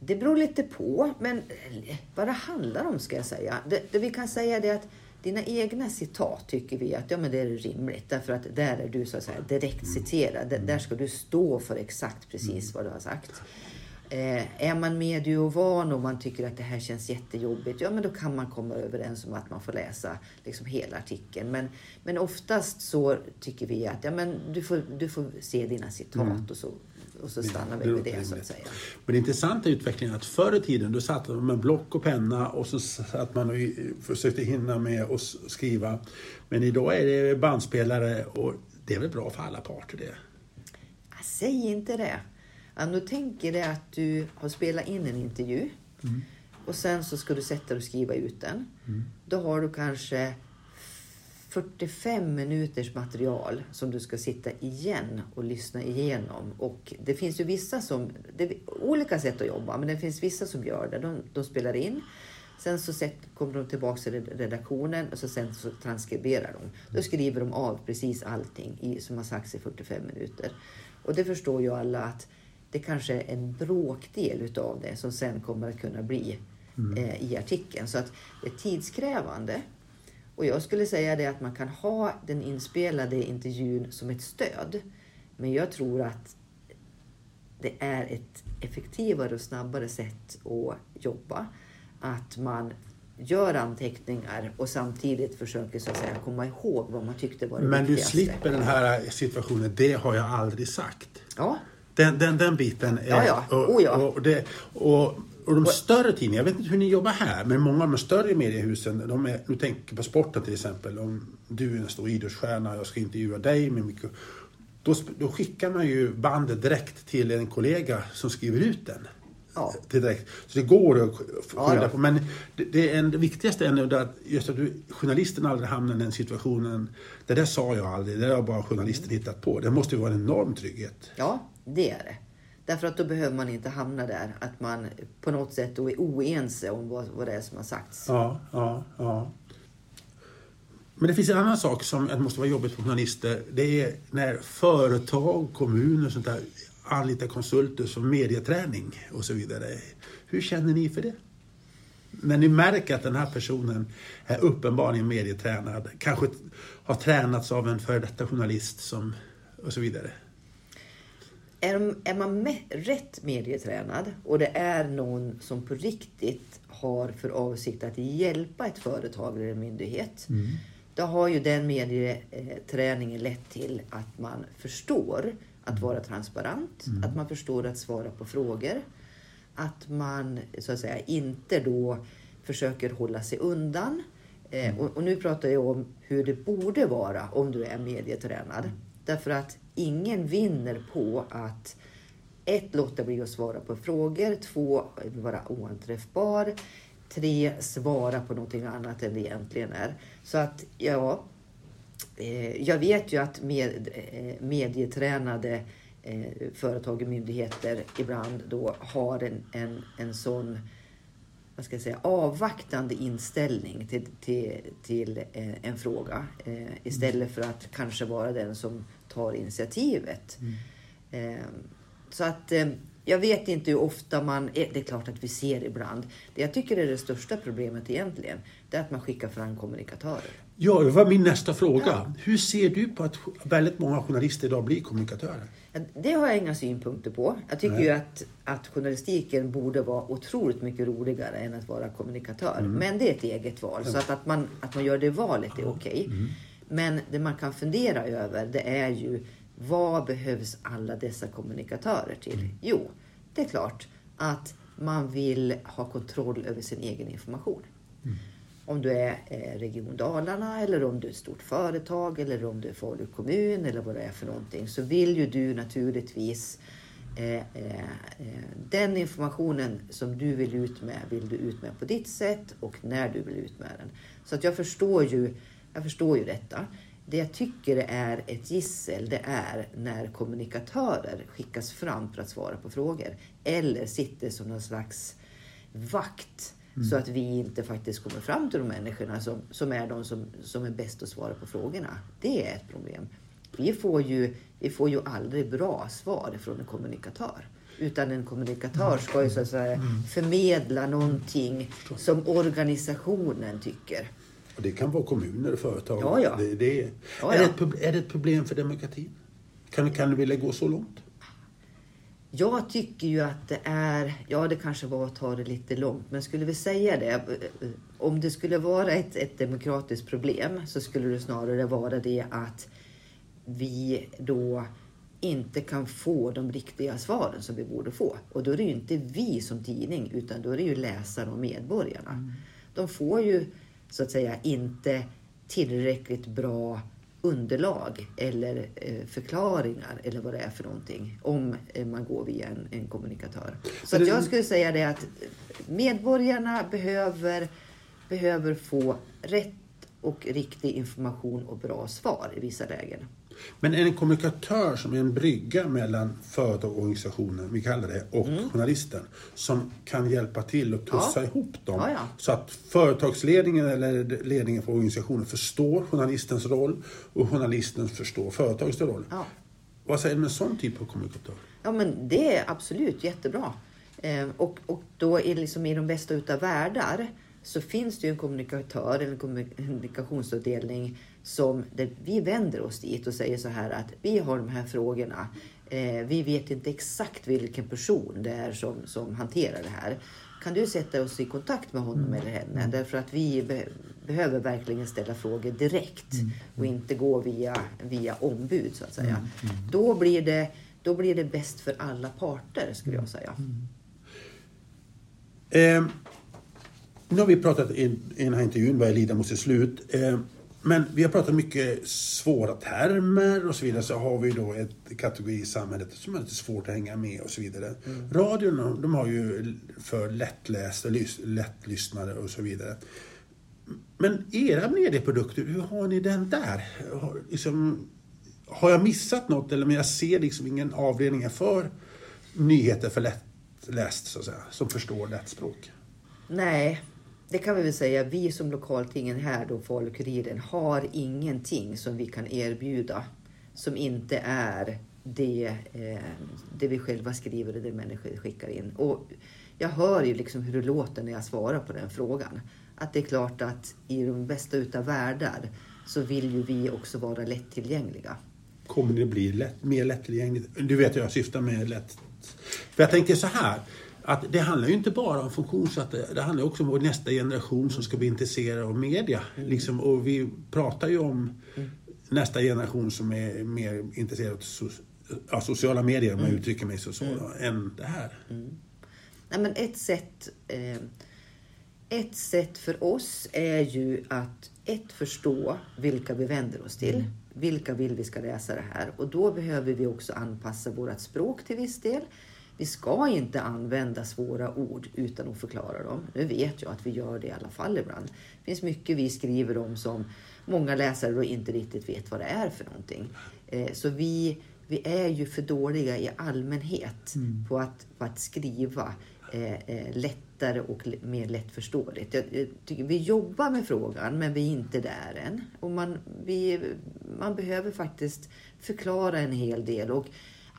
[SPEAKER 2] Det beror lite på, men vad det handlar om ska jag säga. Det, det vi kan säga är att dina egna citat tycker vi att ja, men det är rimligt. Därför att där är du så att säga direkt citerad. Där ska du stå för exakt precis vad du har sagt. Eh, är man medieovan och man tycker att det här känns jättejobbigt, ja men då kan man komma överens om att man får läsa liksom hela artikeln. Men, men oftast så tycker vi att ja, men du, får, du får se dina citat mm. och så och så stannar vi vid det så att säga.
[SPEAKER 1] Men det intressanta är utvecklingen att förr i tiden då satt man med block och penna och så satt man och försökte hinna med att skriva. Men idag är det bandspelare och det är väl bra för alla parter det?
[SPEAKER 2] Säg inte det. Om du tänker dig att du har spelat in en intervju mm. och sen så ska du sätta dig och skriva ut den. Mm. Då har du kanske 45 minuters material som du ska sitta igen och lyssna igenom. Och det finns ju vissa som, det är olika sätt att jobba, men det finns vissa som gör det. De, de spelar in, sen så set, kommer de tillbaka till redaktionen och så sen så transkriberar de. Då skriver de av precis allting i, som har sagts i 45 minuter. Och det förstår ju alla att det kanske är en bråkdel utav det som sen kommer att kunna bli mm. eh, i artikeln. Så att det är tidskrävande. Och jag skulle säga det att man kan ha den inspelade intervjun som ett stöd. Men jag tror att det är ett effektivare och snabbare sätt att jobba. Att man gör anteckningar och samtidigt försöker så att säga komma ihåg vad man tyckte var det
[SPEAKER 1] Men
[SPEAKER 2] viktigaste.
[SPEAKER 1] du slipper den här situationen, det har jag aldrig sagt.
[SPEAKER 2] Ja.
[SPEAKER 1] Den, den, den biten. Är,
[SPEAKER 2] ja, ja. Oh, ja.
[SPEAKER 1] Och, det, och och de större tidningarna, jag vet inte hur ni jobbar här, men många av de större mediehusen, de är, nu tänker på sporten till exempel, om du är en stor idrottstjärna och jag ska intervjua dig med mycket, då, då skickar man ju bandet direkt till en kollega som skriver ut den. Ja. Direkt. Så det går att skydda ja, på. Men det, det, är det viktigaste är att, just att du, journalisten aldrig hamnar i den situationen. Det där sa jag aldrig, det där har bara journalisten hittat på. Det måste ju vara en enorm trygghet.
[SPEAKER 2] Ja, det är det. Därför att då behöver man inte hamna där, att man på något sätt då är oense om vad, vad det är som har sagts.
[SPEAKER 1] Ja, ja, ja. Men det finns en annan sak som måste vara jobbigt för journalister. Det är när företag, kommuner och sånt där anlitar konsulter som medieträning och så vidare. Hur känner ni för det? När ni märker att den här personen är uppenbarligen medietränad, kanske har tränats av en före detta journalist som, och så vidare.
[SPEAKER 2] Är, är man med, rätt medietränad och det är någon som på riktigt har för avsikt att hjälpa ett företag eller en myndighet. Mm. Då har ju den medieträningen lett till att man förstår att mm. vara transparent, mm. att man förstår att svara på frågor. Att man så att säga inte då försöker hålla sig undan. Eh, mm. och, och, nu pratar jag om hur det borde vara om du är medietränad. Därför att ingen vinner på att ett, låta bli att svara på frågor. Två, vara oanträffbar. Tre, svara på någonting annat än det egentligen är. Så att, ja. Eh, jag vet ju att med, eh, medietränade eh, företag och myndigheter ibland då har en, en, en sån vad ska jag säga, avvaktande inställning till, till, till eh, en fråga. Eh, istället för att kanske vara den som tar initiativet. Mm. Eh, så att eh, jag vet inte hur ofta man... Det är klart att vi ser ibland. Det jag tycker är det största problemet egentligen, det är att man skickar fram kommunikatörer.
[SPEAKER 1] Ja, det var min nästa fråga. Ja. Hur ser du på att väldigt många journalister idag blir kommunikatörer?
[SPEAKER 2] Det har jag inga synpunkter på. Jag tycker Nej. ju att, att journalistiken borde vara otroligt mycket roligare än att vara kommunikatör. Mm. Men det är ett eget val. Så att, att, man, att man gör det valet är okej. Okay. Mm. Men det man kan fundera över det är ju vad behövs alla dessa kommunikatörer till? Mm. Jo, det är klart att man vill ha kontroll över sin egen information. Mm. om du är eh, Region Dalarna eller om du är ett stort företag eller om du är Falu kommun eller vad det är för någonting så vill ju du naturligtvis eh, eh, eh, den informationen som du vill ut med vill du ut med på ditt sätt och när du vill ut med den. Så att jag förstår ju, jag förstår ju detta. Det jag tycker är ett gissel det är när kommunikatörer skickas fram för att svara på frågor eller sitter som någon slags vakt Mm. Så att vi inte faktiskt kommer fram till de människorna som, som är de som, som är bäst att svara på frågorna. Det är ett problem. Vi får ju, vi får ju aldrig bra svar från en kommunikatör. Utan en kommunikatör ska ju så att säga mm. förmedla någonting som organisationen tycker.
[SPEAKER 1] Och det kan vara kommuner och företag.
[SPEAKER 2] Ja, ja.
[SPEAKER 1] Det, det är, ja. Är, det ett, är det ett problem för demokratin? Kan, kan du vilja gå så långt?
[SPEAKER 2] Jag tycker ju att det är, ja det kanske var att ta det lite långt, men skulle vi säga det, om det skulle vara ett, ett demokratiskt problem så skulle det snarare vara det att vi då inte kan få de riktiga svaren som vi borde få. Och då är det ju inte vi som tidning, utan då är det ju läsarna och medborgarna. Mm. De får ju så att säga inte tillräckligt bra underlag eller eh, förklaringar eller vad det är för någonting om eh, man går via en, en kommunikatör. Så att jag skulle säga det att medborgarna behöver, behöver få rätt och riktig information och bra svar i vissa lägen.
[SPEAKER 1] Men en kommunikatör som är en brygga mellan företag och vi kallar det, och mm. journalisten, som kan hjälpa till och pussa ja. ihop dem. Ja, ja. Så att företagsledningen eller ledningen för organisationen förstår journalistens roll och journalisten förstår företagets roll. Vad säger du med en sån typ av kommunikatör?
[SPEAKER 2] Ja, men det är absolut jättebra. Eh, och, och då är liksom i de bästa utav världar så finns det ju en kommunikatör, en kommunikationsavdelning som vi vänder oss dit och säger så här att vi har de här frågorna. Eh, vi vet inte exakt vilken person det är som, som hanterar det här. Kan du sätta oss i kontakt med honom mm. eller henne? Därför att vi be behöver verkligen ställa frågor direkt mm. och inte gå via, via ombud så att säga. Mm. Då, blir det, då blir det bäst för alla parter skulle jag säga.
[SPEAKER 1] Eh, nu har vi pratat i, i den här intervjun, börjar lida mot sitt slut. Eh, men vi har pratat mycket svåra termer och så vidare. Så har vi då ett kategori i samhället som är lite svårt att hänga med och så vidare. Mm. Radion, de har ju för lättlästa, lättlyssnade och så vidare. Men era medieprodukter, hur har ni den där? Har, liksom, har jag missat något? Eller men jag ser liksom ingen avdelning för nyheter för lättläst, så att säga, som förstår lättspråk.
[SPEAKER 2] Nej, det kan vi väl säga, vi som lokaltingen här då, Falu-Kuriren, har ingenting som vi kan erbjuda som inte är det, eh, det vi själva skriver och det människor skickar in. Och jag hör ju liksom hur det låter när jag svarar på den frågan. Att det är klart att i de bästa utav världar så vill ju vi också vara lättillgängliga.
[SPEAKER 1] Kommer det bli lätt, mer lättillgängligt? Du vet jag syftar med lätt... För jag tänker så här att det handlar ju inte bara om funktionssatta, det handlar också om nästa generation som ska bli intresserad av media. Mm. Liksom, och vi pratar ju om mm. nästa generation som är mer intresserad av so ja, sociala medier, om jag mm. uttrycker mig så, så mm. än det här.
[SPEAKER 2] Mm. Nej, men ett sätt eh, ett sätt för oss är ju att ett förstå vilka vi vänder oss till. Mm. Vilka vill vi ska läsa det här? Och då behöver vi också anpassa vårt språk till viss del. Vi ska inte använda svåra ord utan att förklara dem. Nu vet jag att vi gör det i alla fall ibland. Det finns mycket vi skriver om som många läsare då inte riktigt vet vad det är för någonting. Eh, så vi, vi är ju för dåliga i allmänhet mm. på, att, på att skriva eh, eh, lättare och mer lättförståeligt. Jag, jag tycker vi jobbar med frågan men vi är inte där än. Och man, vi, man behöver faktiskt förklara en hel del. Och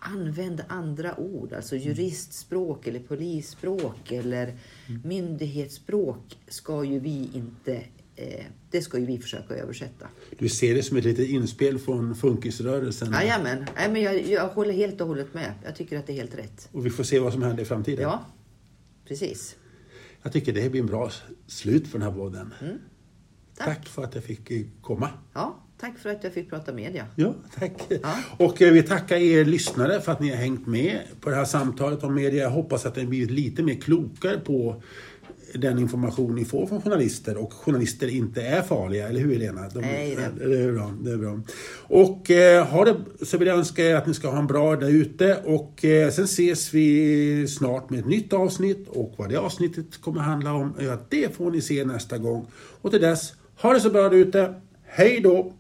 [SPEAKER 2] använd andra ord, alltså mm. juristspråk eller polisspråk eller mm. myndighetsspråk ska ju vi inte eh, det ska ju vi försöka översätta.
[SPEAKER 1] Du ser det som ett litet inspel från funkisrörelsen?
[SPEAKER 2] Jajamän, Nej, men jag, jag håller helt och hållet med. Jag tycker att det är helt rätt.
[SPEAKER 1] Och vi får se vad som händer i framtiden?
[SPEAKER 2] Ja, precis.
[SPEAKER 1] Jag tycker det blir en bra slut på den här podden. Mm. Tack. Tack för att jag fick komma.
[SPEAKER 2] Ja, Tack för att jag fick prata media.
[SPEAKER 1] Ja, tack. Ja. Och eh, vi tackar er lyssnare för att ni har hängt med på det här samtalet om media. Jag hoppas att ni blivit lite mer klokare på den information ni får från journalister och journalister inte är farliga, eller hur Helena? De,
[SPEAKER 2] Nej, det-
[SPEAKER 1] det är bra. Det är bra. Och eh, har det, så vill jag önska er att ni ska ha en bra dag ute och eh, sen ses vi snart med ett nytt avsnitt och vad det avsnittet kommer handla om, ja, det får ni se nästa gång. Och till dess, ha det så bra där ute. Hej då!